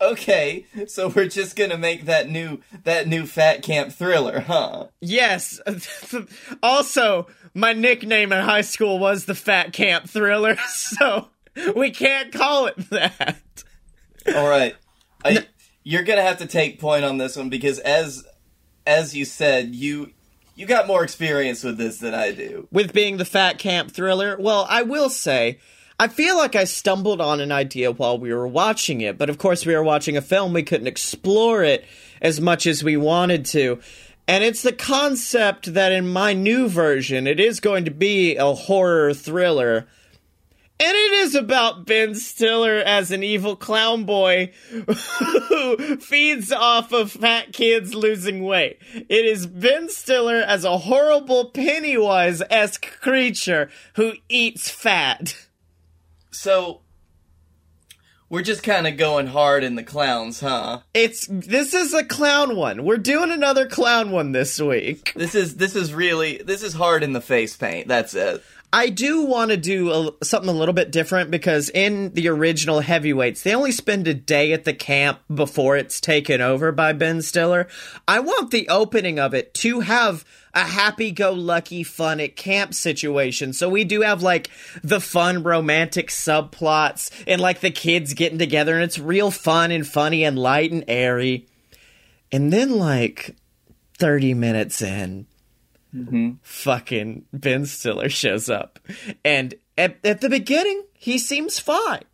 Speaker 2: Okay, so we're just gonna make that new that new fat camp thriller, huh?
Speaker 1: Yes. (laughs) also, my nickname in high school was the Fat Camp Thriller, (laughs) so we can't call it that.
Speaker 2: All right, I, you're gonna have to take point on this one because as as you said, you you got more experience with this than I do.
Speaker 1: With being the Fat Camp Thriller, well, I will say. I feel like I stumbled on an idea while we were watching it, but of course we were watching a film, we couldn't explore it as much as we wanted to. And it's the concept that in my new version, it is going to be a horror thriller. And it is about Ben Stiller as an evil clown boy who feeds off of fat kids losing weight. It is Ben Stiller as a horrible Pennywise esque creature who eats fat.
Speaker 2: So we're just kind of going hard in the clowns, huh?
Speaker 1: It's this is a clown one. We're doing another clown one this week.
Speaker 2: This is this is really this is hard in the face paint. That's it.
Speaker 1: I do want to do a, something a little bit different because in the original heavyweights, they only spend a day at the camp before it's taken over by Ben Stiller. I want the opening of it to have a happy go lucky fun at camp situation. So we do have like the fun romantic subplots and like the kids getting together and it's real fun and funny and light and airy. And then like 30 minutes in, mm-hmm. fucking Ben Stiller shows up. And at, at the beginning, he seems fine.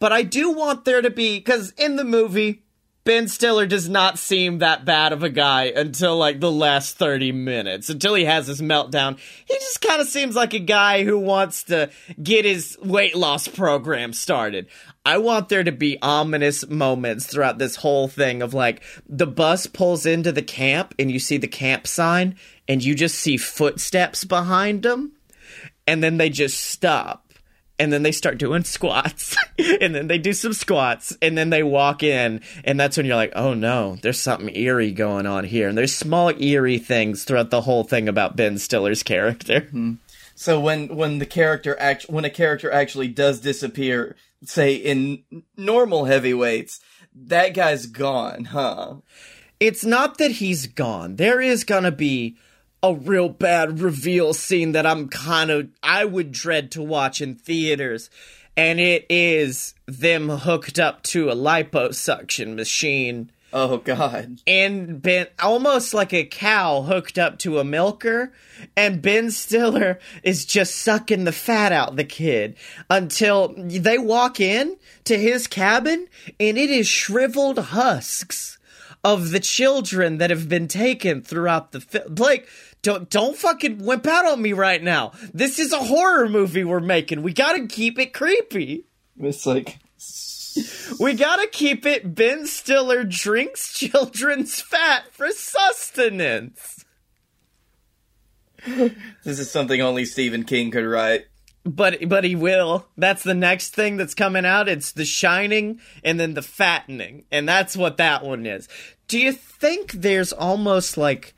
Speaker 1: But I do want there to be, because in the movie, Ben Stiller does not seem that bad of a guy until like the last 30 minutes, until he has his meltdown. He just kind of seems like a guy who wants to get his weight loss program started. I want there to be ominous moments throughout this whole thing of like the bus pulls into the camp and you see the camp sign and you just see footsteps behind them and then they just stop and then they start doing squats (laughs) and then they do some squats and then they walk in and that's when you're like oh no there's something eerie going on here. And there's small eerie things throughout the whole thing about ben stiller's character. (laughs) Hmm.
Speaker 2: So when when the character act when a character actually does disappear, say in normal heavyweights, that guy's gone, huh?
Speaker 1: it's not that he's gone. There is gonna be a real bad reveal scene that i'm kind of i would dread to watch in theaters and it is them hooked up to a liposuction machine
Speaker 2: Oh god.
Speaker 1: and Ben almost like a cow hooked up to a milker, and Ben Stiller is just sucking the fat out the kid until they walk in to his cabin and it is shriveled husks of the children that have been taken throughout the film. Blake, don't don't fucking wimp out on me right now. This is a horror movie we're making. We gotta keep it creepy.
Speaker 2: It's like
Speaker 1: We gotta keep it Ben Stiller drinks children's fat for sustenance.
Speaker 2: this is something only Stephen King could write.
Speaker 1: But but he will. That's the next thing that's coming out. It's the shining and then the fattening. And that's what that one is. Do you think there's almost like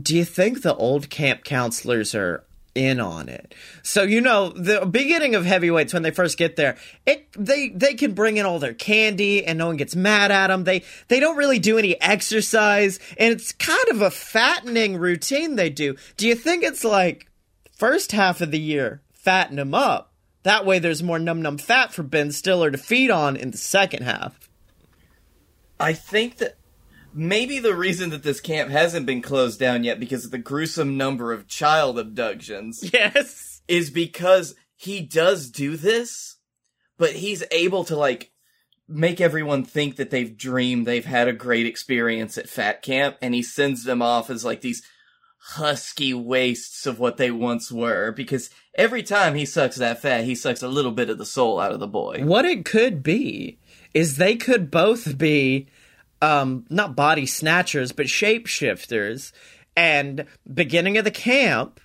Speaker 1: do you think the old camp counselors are in on it? So you know, the beginning of heavyweights when they first get there, it they they can bring in all their candy and no one gets mad at them. They they don't really do any exercise and it's kind of a fattening routine they do. Do you think it's like first half of the year fatten them up? That way there's more num num fat for Ben Stiller to feed on in the second half.
Speaker 2: I think that maybe the reason that this camp hasn't been closed down yet because of the gruesome number of child abductions (laughs)
Speaker 1: Yes.
Speaker 2: is because he does do this, but he's able to like make everyone think that they've dreamed they've had a great experience at fat camp and he sends them off as like these husky wastes of what they once were because every time he sucks that fat he sucks a little bit of the soul out of the boy
Speaker 1: What it could be is they could both be um not body snatchers but shapeshifters and beginning of the camp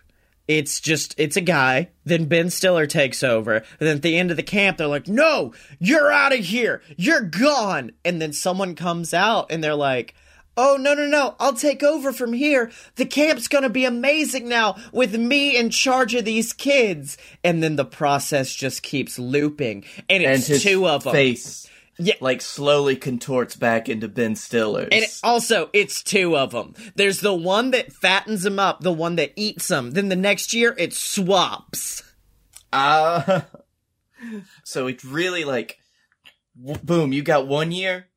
Speaker 1: it's just it's a guy then ben stiller takes over and then at the end of the camp they're like no you're out of here you're gone and then someone comes out and they're like Oh, no, no, no. I'll take over from here. The camp's gonna be amazing now with me in charge of these kids. And then the process just keeps looping. And
Speaker 2: and
Speaker 1: it's
Speaker 2: his
Speaker 1: two of them.
Speaker 2: face
Speaker 1: Yeah.
Speaker 2: like slowly contorts back into Ben Stiller's.
Speaker 1: And it- also, it's two of them. There's the one that fattens them up, the one that eats them. Then the next year, it swaps.
Speaker 2: Ah. (laughs) so it's really like, w- boom, you got one year,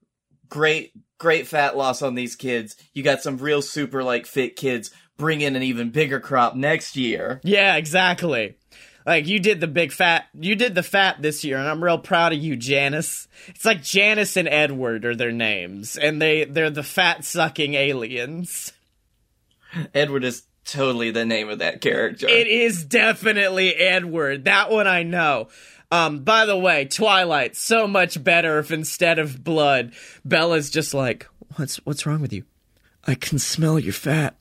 Speaker 2: great, great fat loss on these kids. You got some real super like fit kids. Bring in an even bigger crop next year.
Speaker 1: Yeah, exactly. Like you did the big fat, you did the fat this year, and I'm real proud of you, Janice. It's like Janice and Edward are their names, and they they're the fat sucking aliens.
Speaker 2: Edward is totally the name of that character.
Speaker 1: It is definitely Edward. That one I know. Um, by the way, Twilight so much better if instead of blood, Bella's just like, "What's what's wrong with you? I can smell your fat.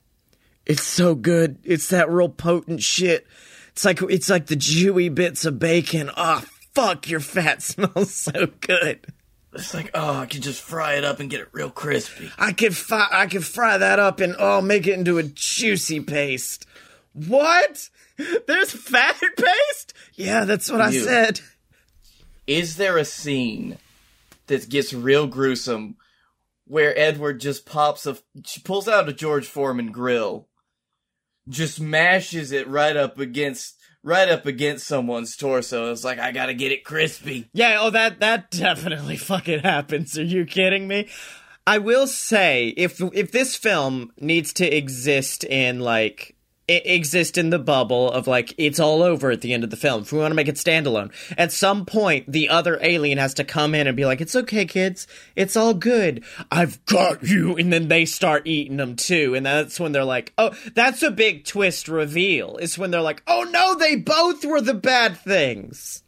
Speaker 1: It's so good. It's that real potent shit. It's like it's like the chewy bits of bacon. Oh fuck, your fat (laughs) smells so good.
Speaker 2: it's like, oh, I can just fry it up and get it real crispy.
Speaker 1: I could fi- I could fry that up and oh, make it into a juicy paste. What? (laughs) There's fat (laughs) paste? Yeah, that's what I said.
Speaker 2: Is there a scene that gets real gruesome where Edward just pops a, she pulls out a George Foreman grill, just mashes it right up against, right up against someone's torso. It's like, I gotta get it crispy.
Speaker 1: Yeah, oh that that definitely (laughs) fucking happens. Are you kidding me? I will say if if this film needs to exist in like exist in the bubble of like it's all over at the end of the film. If we want to make it standalone, at some point the other alien has to come in and be like, "It's okay, kids. It's all good. I've got you." And then they start eating them too, and that's when they're like, "Oh, that's a big twist reveal." It's when they're like, "Oh no, they both were the bad things."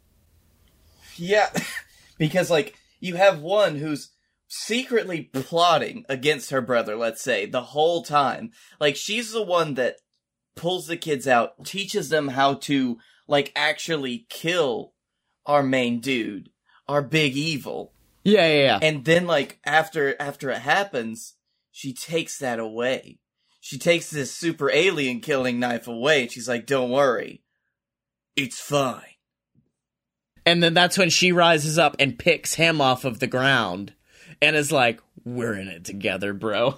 Speaker 2: Yeah, (laughs) because like you have one who's secretly plotting against her brother, let's say, the whole time. Like she's the one that pulls the kids out, teaches them how to like actually kill our main dude, our big evil.
Speaker 1: Yeah, yeah, yeah.
Speaker 2: And then like after after it happens, she takes that away. She takes this super alien killing knife away and she's like, "Don't worry. It's fine."
Speaker 1: And then that's when she rises up and picks him off of the ground and is like, We're in it together, bro.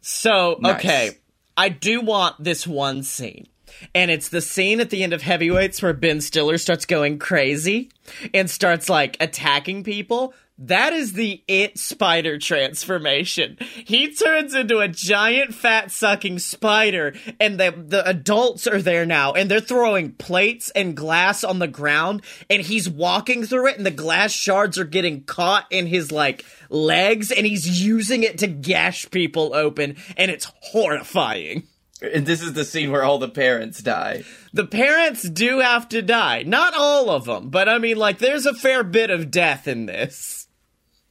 Speaker 1: So,
Speaker 2: Nice.
Speaker 1: okay. I do want this one scene. And it's the scene at the end of Heavyweights where Ben Stiller starts going crazy and starts like attacking people. That is the it spider transformation. He turns into a giant fat sucking spider and the the adults are there now and they're throwing plates and glass on the ground and he's walking through it and the glass shards are getting caught in his like legs and he's using it to gash people open and it's horrifying.
Speaker 2: And this is the scene where all the parents die.
Speaker 1: The parents do have to die. Not all of them, but I mean, like, there's a fair bit of death in this.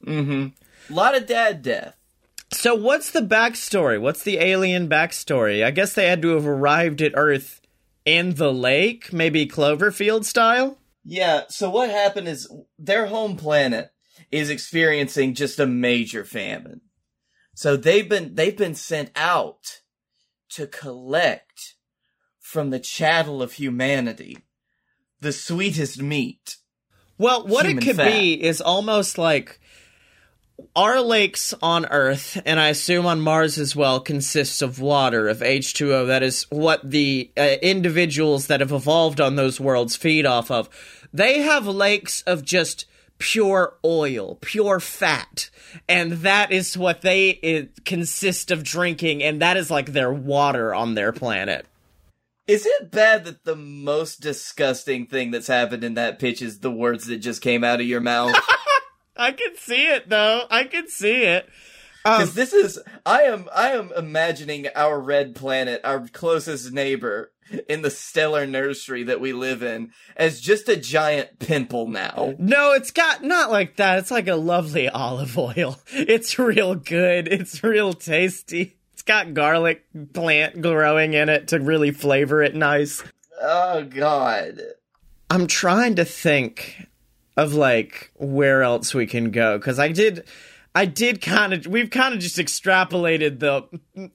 Speaker 2: A lot of dad death.
Speaker 1: So, what's the backstory? What's the alien backstory? I guess they had to have arrived at Earth in the lake, maybe Cloverfield style?
Speaker 2: Yeah, so what happened is their home planet is experiencing just a major famine. So they've been they've been sent out to collect from the chattel of humanity the sweetest meat.
Speaker 1: Well, what it could
Speaker 2: fat.
Speaker 1: be is almost like our lakes on Earth, and I assume on Mars as well, consists of water, of H2O. That is what the uh, individuals that have evolved on those worlds feed off of. They have lakes of just pure oil, pure fat. And that is what they uh, consist of drinking, and that is like their water on their planet.
Speaker 2: Is it bad that the most disgusting thing that's happened in that pitch is the words that just came out of your mouth? (laughs)
Speaker 1: I can see it, though. I can see it. Um,
Speaker 2: Because this is, I am, I am imagining our red planet, our closest neighbor in the stellar nursery that we live in, as just a giant pimple now.
Speaker 1: No, it's got not like that. It's like a lovely olive oil. (laughs) It's real good. It's real tasty. It's got garlic plant growing in it to really flavor it nice.
Speaker 2: Oh God.
Speaker 1: I'm trying to think of like where else we can go cuz I did I did kind of we've kind of just extrapolated the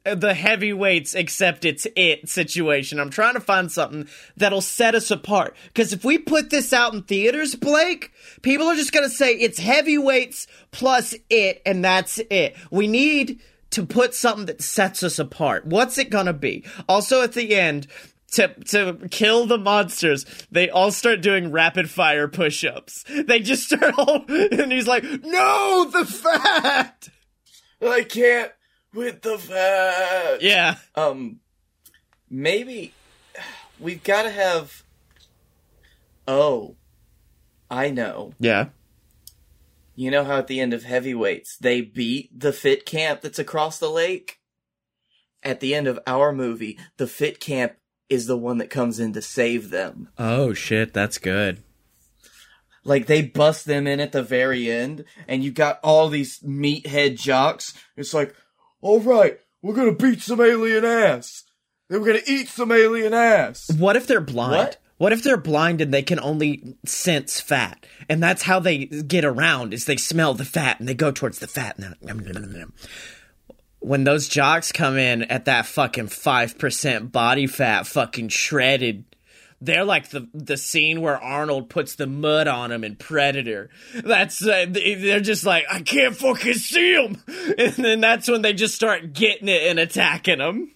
Speaker 1: the heavyweights except it's it situation. I'm trying to find something that'll set us apart cuz if we put this out in theaters, Blake, people are just to say it's heavyweights plus it and that's it. We need to put something that sets us apart. What's it to be? Also at the end, to to kill the monsters, they all start doing rapid fire push-ups. They just start all, (laughs) and he's like, "No, the fat."
Speaker 2: I can't with the fat.
Speaker 1: Yeah,
Speaker 2: Um, maybe we've got to have. Oh, I know.
Speaker 1: yeah.
Speaker 2: You know how at the end of Heavyweights they beat the fit camp that's across the lake? At the end of our movie, the fit camp is the one that comes in to save them.
Speaker 1: Oh shit, that's good.
Speaker 2: Like they bust them in at the very end, and you got all these meathead jocks. It's like, all right, we're gonna beat some alien ass. Then we're gonna eat some alien ass.
Speaker 1: What if they're blind?
Speaker 2: What?
Speaker 1: What if they're blind and they can only sense fat, and that's how they get around? Is they smell the fat and they go towards the fat. And then, when those jocks come in at that fucking five percent body fat, fucking shredded, they're like the the scene where Arnold puts the mud on him in Predator. That's uh, they're just like I can't fucking see him, (laughs) and then that's when they just start getting it and attacking him.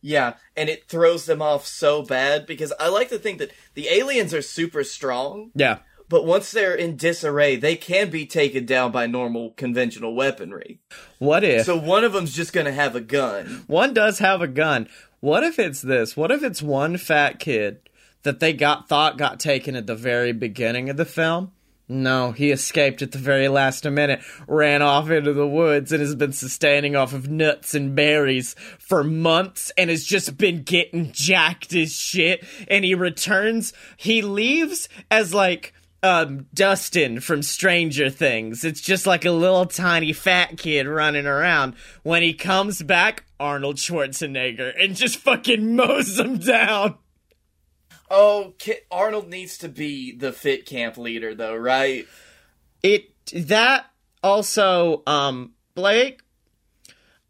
Speaker 2: Yeah, and it throws them off so bad because I like to think that the aliens are super strong,
Speaker 1: Yeah,
Speaker 2: but once they're in disarray, they can be taken down by normal conventional weaponry.
Speaker 1: What if
Speaker 2: So one of them's just gonna have a gun.
Speaker 1: one does have a gun? What if it's this? What if it's one fat kid that they got thought got taken at the very beginning of the film? No, he escaped at the very last minute, ran off into the woods, and has been sustaining off of nuts and berries for months and has just been getting jacked as shit. And he returns, he leaves as like um, Dustin from Stranger Things. It's just like a little tiny fat kid running around. When he comes back, Arnold Schwarzenegger and just fucking (laughs) mows him down.
Speaker 2: Oh, Arnold needs to be the fit camp leader, though, right?
Speaker 1: It that also, um, Blake.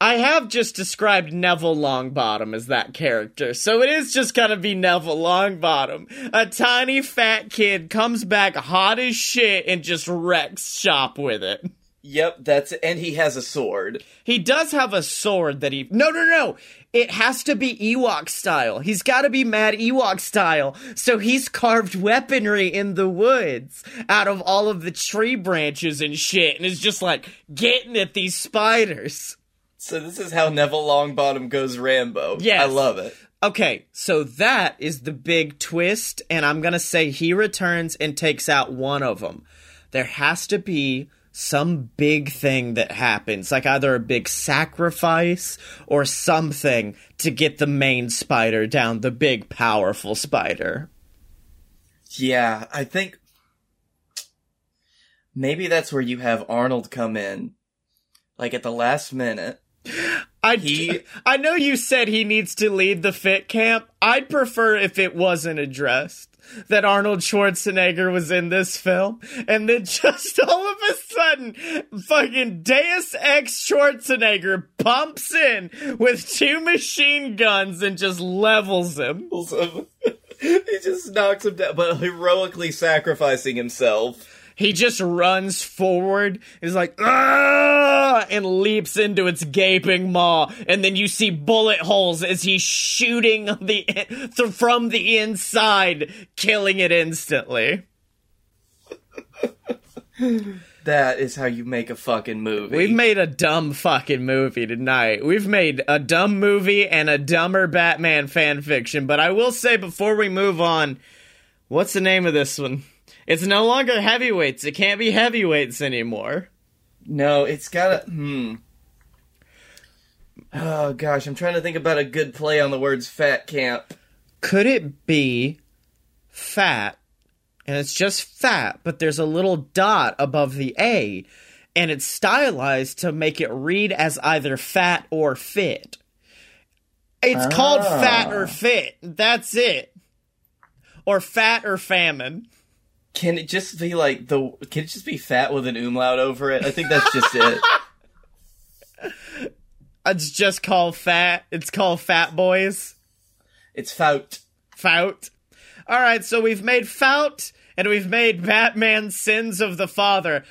Speaker 1: I have just described Neville Longbottom as that character, so it is just gonna be Neville Longbottom. A tiny fat kid comes back hot as shit and just wrecks shop with it.
Speaker 2: Yep, that's it. and he has a sword.
Speaker 1: He does have a sword that he. No, no, no. It has to be Ewok style. He's got to be mad Ewok style. So he's carved weaponry in the woods out of all of the tree branches and shit and is just like getting at these spiders.
Speaker 2: So this is how Neville Longbottom goes Rambo.
Speaker 1: Yes.
Speaker 2: I love it.
Speaker 1: Okay, so that is the big twist, and I'm gonna say he returns and takes out one of them. There has to be some big thing that happens, like either a big sacrifice or something to get the main spider down, the big powerful spider.
Speaker 2: Yeah, I think maybe that's where you have Arnold come in, like at the last minute.
Speaker 1: I
Speaker 2: He-
Speaker 1: I know you said he needs to lead the fit camp. I'd prefer if it wasn't addressed that Arnold Schwarzenegger was in this film, and then (laughs) just all of a sudden, fucking Deus Ex Schwarzenegger bumps in with two machine guns and just levels him.
Speaker 2: he just knocks him down, but heroically sacrificing himself.
Speaker 1: He just runs forward, is like, ah, and leaps into its gaping maw, and then you see bullet holes as he's shooting the th- from the inside, killing it instantly. (laughs)
Speaker 2: That is how you make a fucking movie.
Speaker 1: We've made a dumb fucking movie tonight. We've made a dumb movie and a dumber Batman fan fiction. But I will say before we move on, what's the name of this one? It's no longer heavyweights. It can't be heavyweights anymore.
Speaker 2: no, it's gotta. Hmm. Oh gosh, I'm trying to think about a good play on the words "fat camp."
Speaker 1: Could it be fat? And it's just fat, but there's a little dot above the A, and it's stylized to make it read as either fat or fit. It's called fat or fit. That's it. Or fat or famine.
Speaker 2: Can it just be like the? Can it just be fat with an umlaut over it? I think that's just it. (laughs)
Speaker 1: It's just called fat. It's called Fat Boys.
Speaker 2: It's fout.
Speaker 1: Fout. All right, so we've made Fout and we've made Batman Sins of the Father.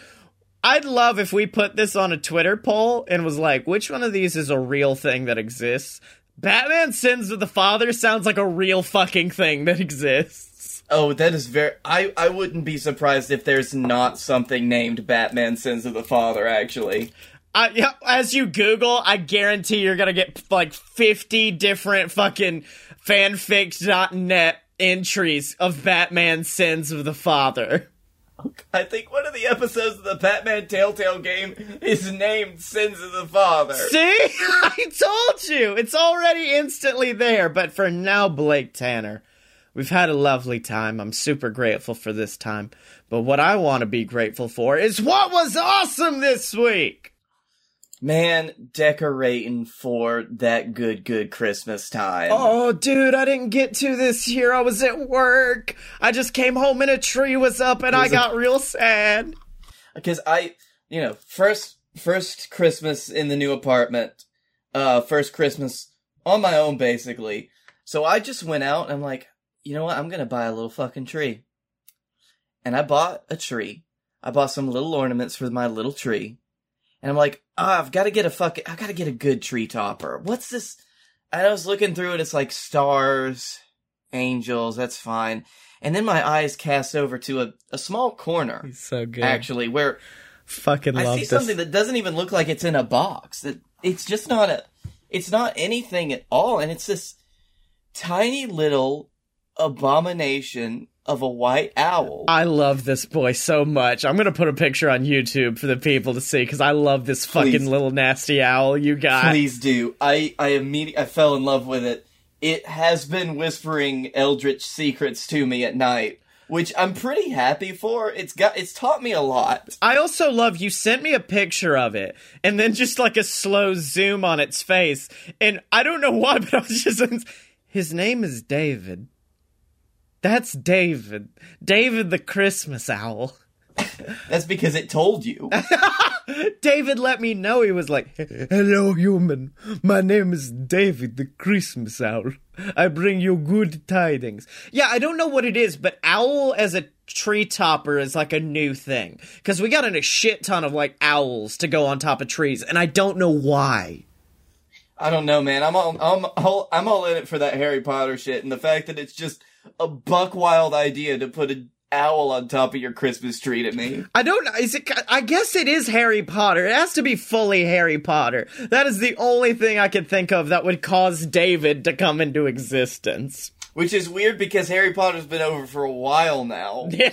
Speaker 1: I'd love if we put this on a Twitter poll and was like, which one of these is a real thing that exists? Batman Sins of the Father sounds like a real fucking thing that exists.
Speaker 2: Oh, that is very. I I wouldn't be surprised if there's not something named Batman Sins of the Father. Actually,
Speaker 1: I, yeah, as you Google, I guarantee you're gonna get like 50 different fucking fanfics.net entries of Batman Sins of the Father.
Speaker 2: I think one of the episodes of the Batman Telltale game is named Sins of the Father.
Speaker 1: See? (laughs) I told you! It's already instantly there, but for now, Blake Tanner, we've had a lovely time. I'm super grateful for this time. But what I want to be grateful for is what was awesome this week!
Speaker 2: Man, decorating for that good, good Christmas time.
Speaker 1: Oh, dude, I didn't get to this year. I was at work. I just came home and a tree was up and I
Speaker 2: was a-
Speaker 1: got real sad.
Speaker 2: because I, you know, first first Christmas in the new apartment, uh, first Christmas on my own basically. So I just went out and I'm like, you know what? I'm gonna buy a little fucking tree, and I bought a tree. I bought some little ornaments for my little tree, and I'm like, ah, I've got to get a fucking, I've got to get a good tree topper. What's this? And I was looking through it. It's like stars angels. That's fine. And then my eyes cast over to a, a small corner,
Speaker 1: So good.
Speaker 2: actually, where
Speaker 1: fucking
Speaker 2: I see
Speaker 1: this.
Speaker 2: something that doesn't even look like it's in a box. That it's just not a, it's not anything at all, and it's this tiny little abomination of a white owl.
Speaker 1: I love this boy so much. I'm gonna put a picture on YouTube for the people to see because I love this fucking little nasty owl you got.
Speaker 2: Please do. I I immediately I fell in love with it. It has been whispering eldritch secrets to me at night, which I'm pretty happy for. It's got it's taught me a lot.
Speaker 1: I also love you sent me a picture of it and then just like a slow zoom on its face. And I don't know why, (laughs) but I was just (laughs) his name is David. That's David. David the Christmas owl.
Speaker 2: That's because it told you. (laughs)
Speaker 1: David let me know he was like, Hello, human. My name is David, the Christmas owl. I bring you good tidings. Yeah, I don't know what it is, but owl as a tree topper is like a new thing. Because we got in a shit ton of like owls to go on top of trees, and I don't know why.
Speaker 2: I don't know, man. I'm all I'm all I'm all in it for that Harry Potter shit, and the fact that it's just a buck wild idea to put an owl on top of your Christmas tree to me.
Speaker 1: I don't know. Is it? I guess it is Harry Potter. It has to be fully Harry Potter. That is the only thing I could think of that would cause David to come into existence.
Speaker 2: Which is weird because Harry Potter's been over for a while now. (laughs)
Speaker 1: Yeah.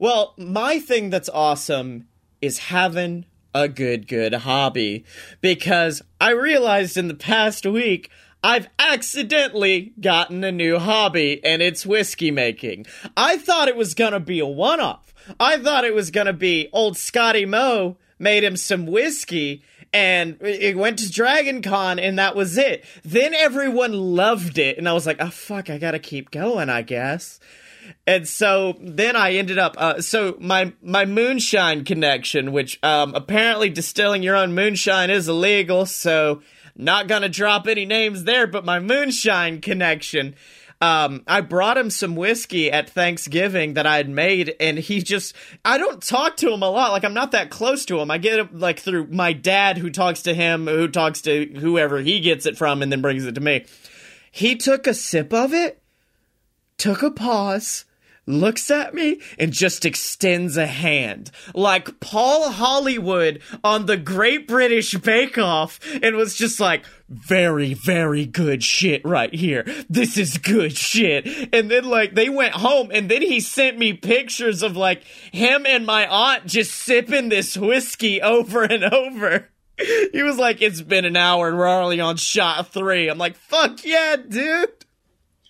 Speaker 1: Well, my thing that's awesome is having a good, good hobby. Because I realized in the past week, I've accidentally gotten a new hobby, and it's whiskey making. I thought it was gonna be a one off. I thought it was gonna be old Scottye Moe made him some whiskey. And it went to Dragon Con, and that was it. Then everyone loved it, and I was like, oh fuck, I gotta keep going, I guess. And so then I ended up uh, so my my moonshine connection, which um, apparently distilling your own moonshine is illegal, so not gonna drop any names there. But my moonshine connection, um, I brought him some whiskey at Thanksgiving that I had made, and he just I don't talk to him a lot. Like I'm not that close to him. I get it like through my dad, who talks to him, who talks to whoever he gets it from, and then brings it to me. He took a sip of it took a pause, looks at me, and just extends a hand. Like Paul Hollywood on the Great British Bake Off, and was just like, very, very good shit right here. This is good shit. And then, like, they went home, and then he sent me pictures of, like, him and my aunt just sipping this whiskey over and over. (laughs) He was like, it's been an hour and we're already on shot three. I'm like, fuck yeah, dude.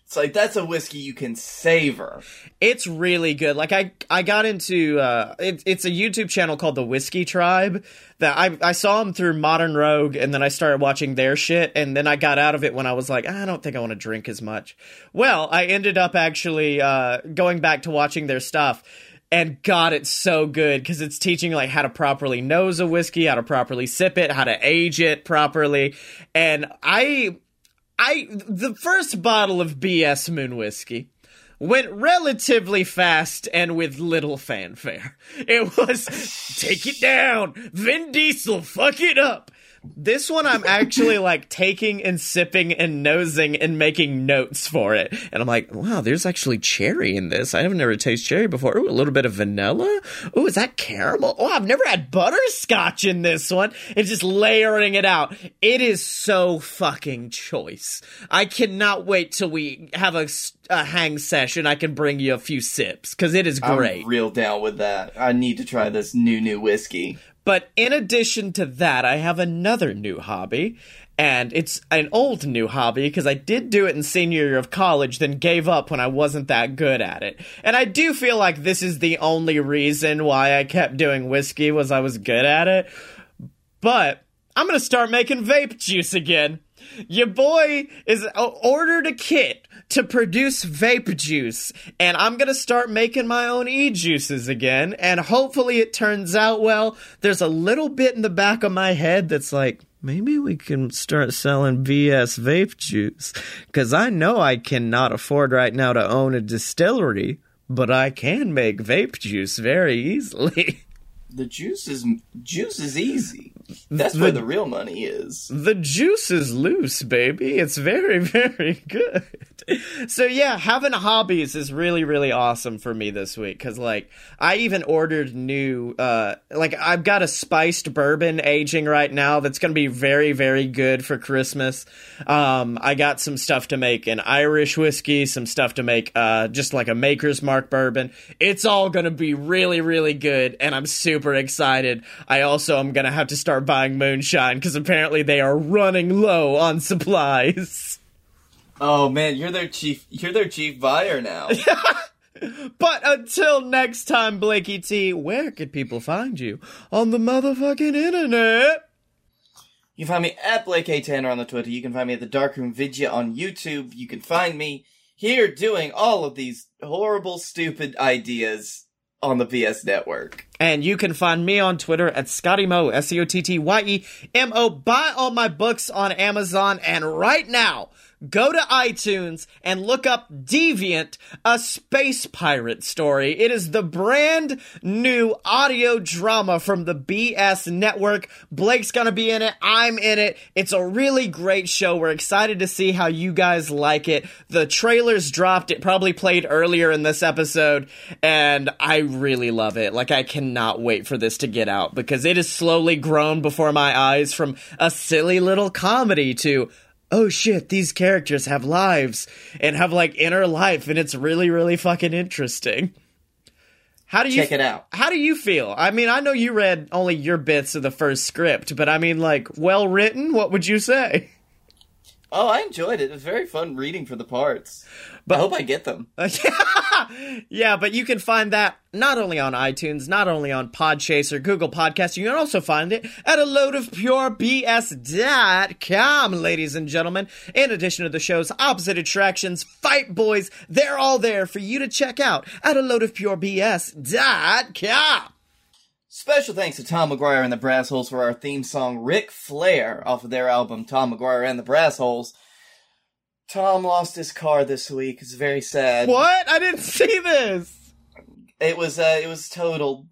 Speaker 2: It's like that's a whiskey you can savor.
Speaker 1: It's really good. Like I, I got into uh, it, it's a YouTube channel called the Whiskey Tribe that I, I saw them through Modern Rogue, and then I started watching their shit, and then I got out of it when I was like, I don't think I want to drink as much. Well, I ended up actually uh, going back to watching their stuff. And God, it's so good because it's teaching like how to properly nose a whiskey, how to properly sip it, how to age it properly. And I I the first bottle of BS Moon whiskey went relatively fast and with little fanfare. It was take it down, Vin Diesel, fuck it up. This one I'm actually (laughs) like taking and sipping and nosing and making notes for it. And I'm like, wow, there's actually cherry in this. I haven't never tasted cherry before. Ooh, a little bit of vanilla. Ooh, is that caramel? Oh, I've never had butterscotch in this one. It's just layering it out. It is so fucking choice. I cannot wait till we have a, a hang session. I can bring you a few sips because it is great.
Speaker 2: I'm real down with that. I need to try this new new whiskey.
Speaker 1: But in addition to that, I have another new hobby. And it's an old new hobby because I did do it in senior year of college, then gave up when I wasn't that good at it. And I do feel like this is the only reason why I kept doing whiskey was I was good at it. But I'm gonna start making vape juice again. Your boy is uh, ordered a kit to produce vape juice, and I'm gonna start making my own e juices again. And hopefully, it turns out well. There's a little bit in the back of my head that's like, maybe we can start selling BS vape juice, because I know I cannot afford right now to own a distillery, but I can make vape juice very easily. (laughs)
Speaker 2: The juice is juice is easy. That's where the real money is.
Speaker 1: The juice is loose, baby. It's very, (laughs) very good. (laughs) so yeah, having hobbies is really really awesome for me this week cuz like I even ordered new uh like I've got a spiced bourbon aging right now that's going to be very very good for Christmas. Um I got some stuff to make an Irish whiskey, some stuff to make uh just like a maker's mark bourbon. It's all going to be really really good and I'm super excited. I also am going to have to start buying moonshine cuz apparently they are running low on supplies. (laughs)
Speaker 2: Oh man, you're their chief. You're their chief buyer now. (laughs)
Speaker 1: But until next time, Blakey T, where could people find you on the motherfucking internet?
Speaker 2: You can find me at Blake A. Tanner on the Twitter. You can find me at the Darkroom Vidya on YouTube. You can find me here doing all of these horrible, stupid ideas on the BS Network.
Speaker 1: And you can find me on Twitter at Scottye Mo, S E O T T Y E M O. Buy all my books on Amazon. And right now, go to iTunes and look up Deviant, a space pirate story. It is the brand new audio drama from the BS network. Blake's gonna be in it. I'm in it. It's a really great show. We're excited to see how you guys like it. The trailers dropped. It probably played earlier in this episode and I really love it. Like I cannot wait for this to get out because it has slowly grown before my eyes from a silly little comedy to oh shit, these characters have lives and have like inner life, and it's really, really fucking interesting. How do you
Speaker 2: Check it out.
Speaker 1: How do you feel? I mean, I know you read only your bits of the first script, but I mean, like, well written. What would you say?
Speaker 2: Oh, I enjoyed it. It was very fun reading for the parts. But I hope I get them. (laughs)
Speaker 1: yeah, but you can find that not only on iTunes, not only on Podchaser, Google Podcasts, you can also find it at a load of purebs.com, ladies and gentlemen. In addition to the show's opposite attractions, Fight Boys, they're all there for you to check out at a load of purebs.com.
Speaker 2: Special thanks to Tom McGuire and the Brass Holes for our theme song Ric Flair off of their album Tom McGuire and the Brass Holes. Tom lost his car this week. It's very sad.
Speaker 1: What? I didn't see this.
Speaker 2: It was uh it was total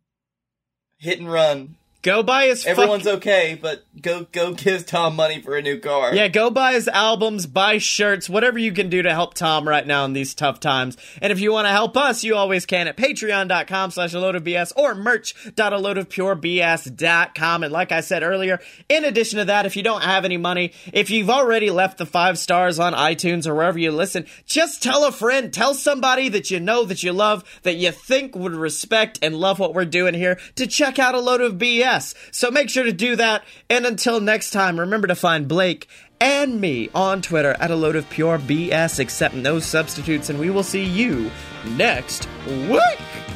Speaker 2: hit and run.
Speaker 1: Go buy his.
Speaker 2: Everyone's
Speaker 1: fuck-
Speaker 2: okay, but go go give Tom money for a new car.
Speaker 1: Yeah, go buy his albums, buy shirts, whatever you can do to help Tom right now in these tough times. And if you want to help us, you always can at patreon.com slash a load of BS or merch.aloadofpurebs.com. And like I said earlier, in addition to that, if you don't have any money, if you've already left the five stars on iTunes or wherever you listen, just tell a friend, tell somebody that you know, that you love, that you think would respect and love what we're doing here to check out a load of BS. So make sure to do that. And until next time, remember to find Blake and me on Twitter at a load of pure BS, except no substitutes, and we will see you next week.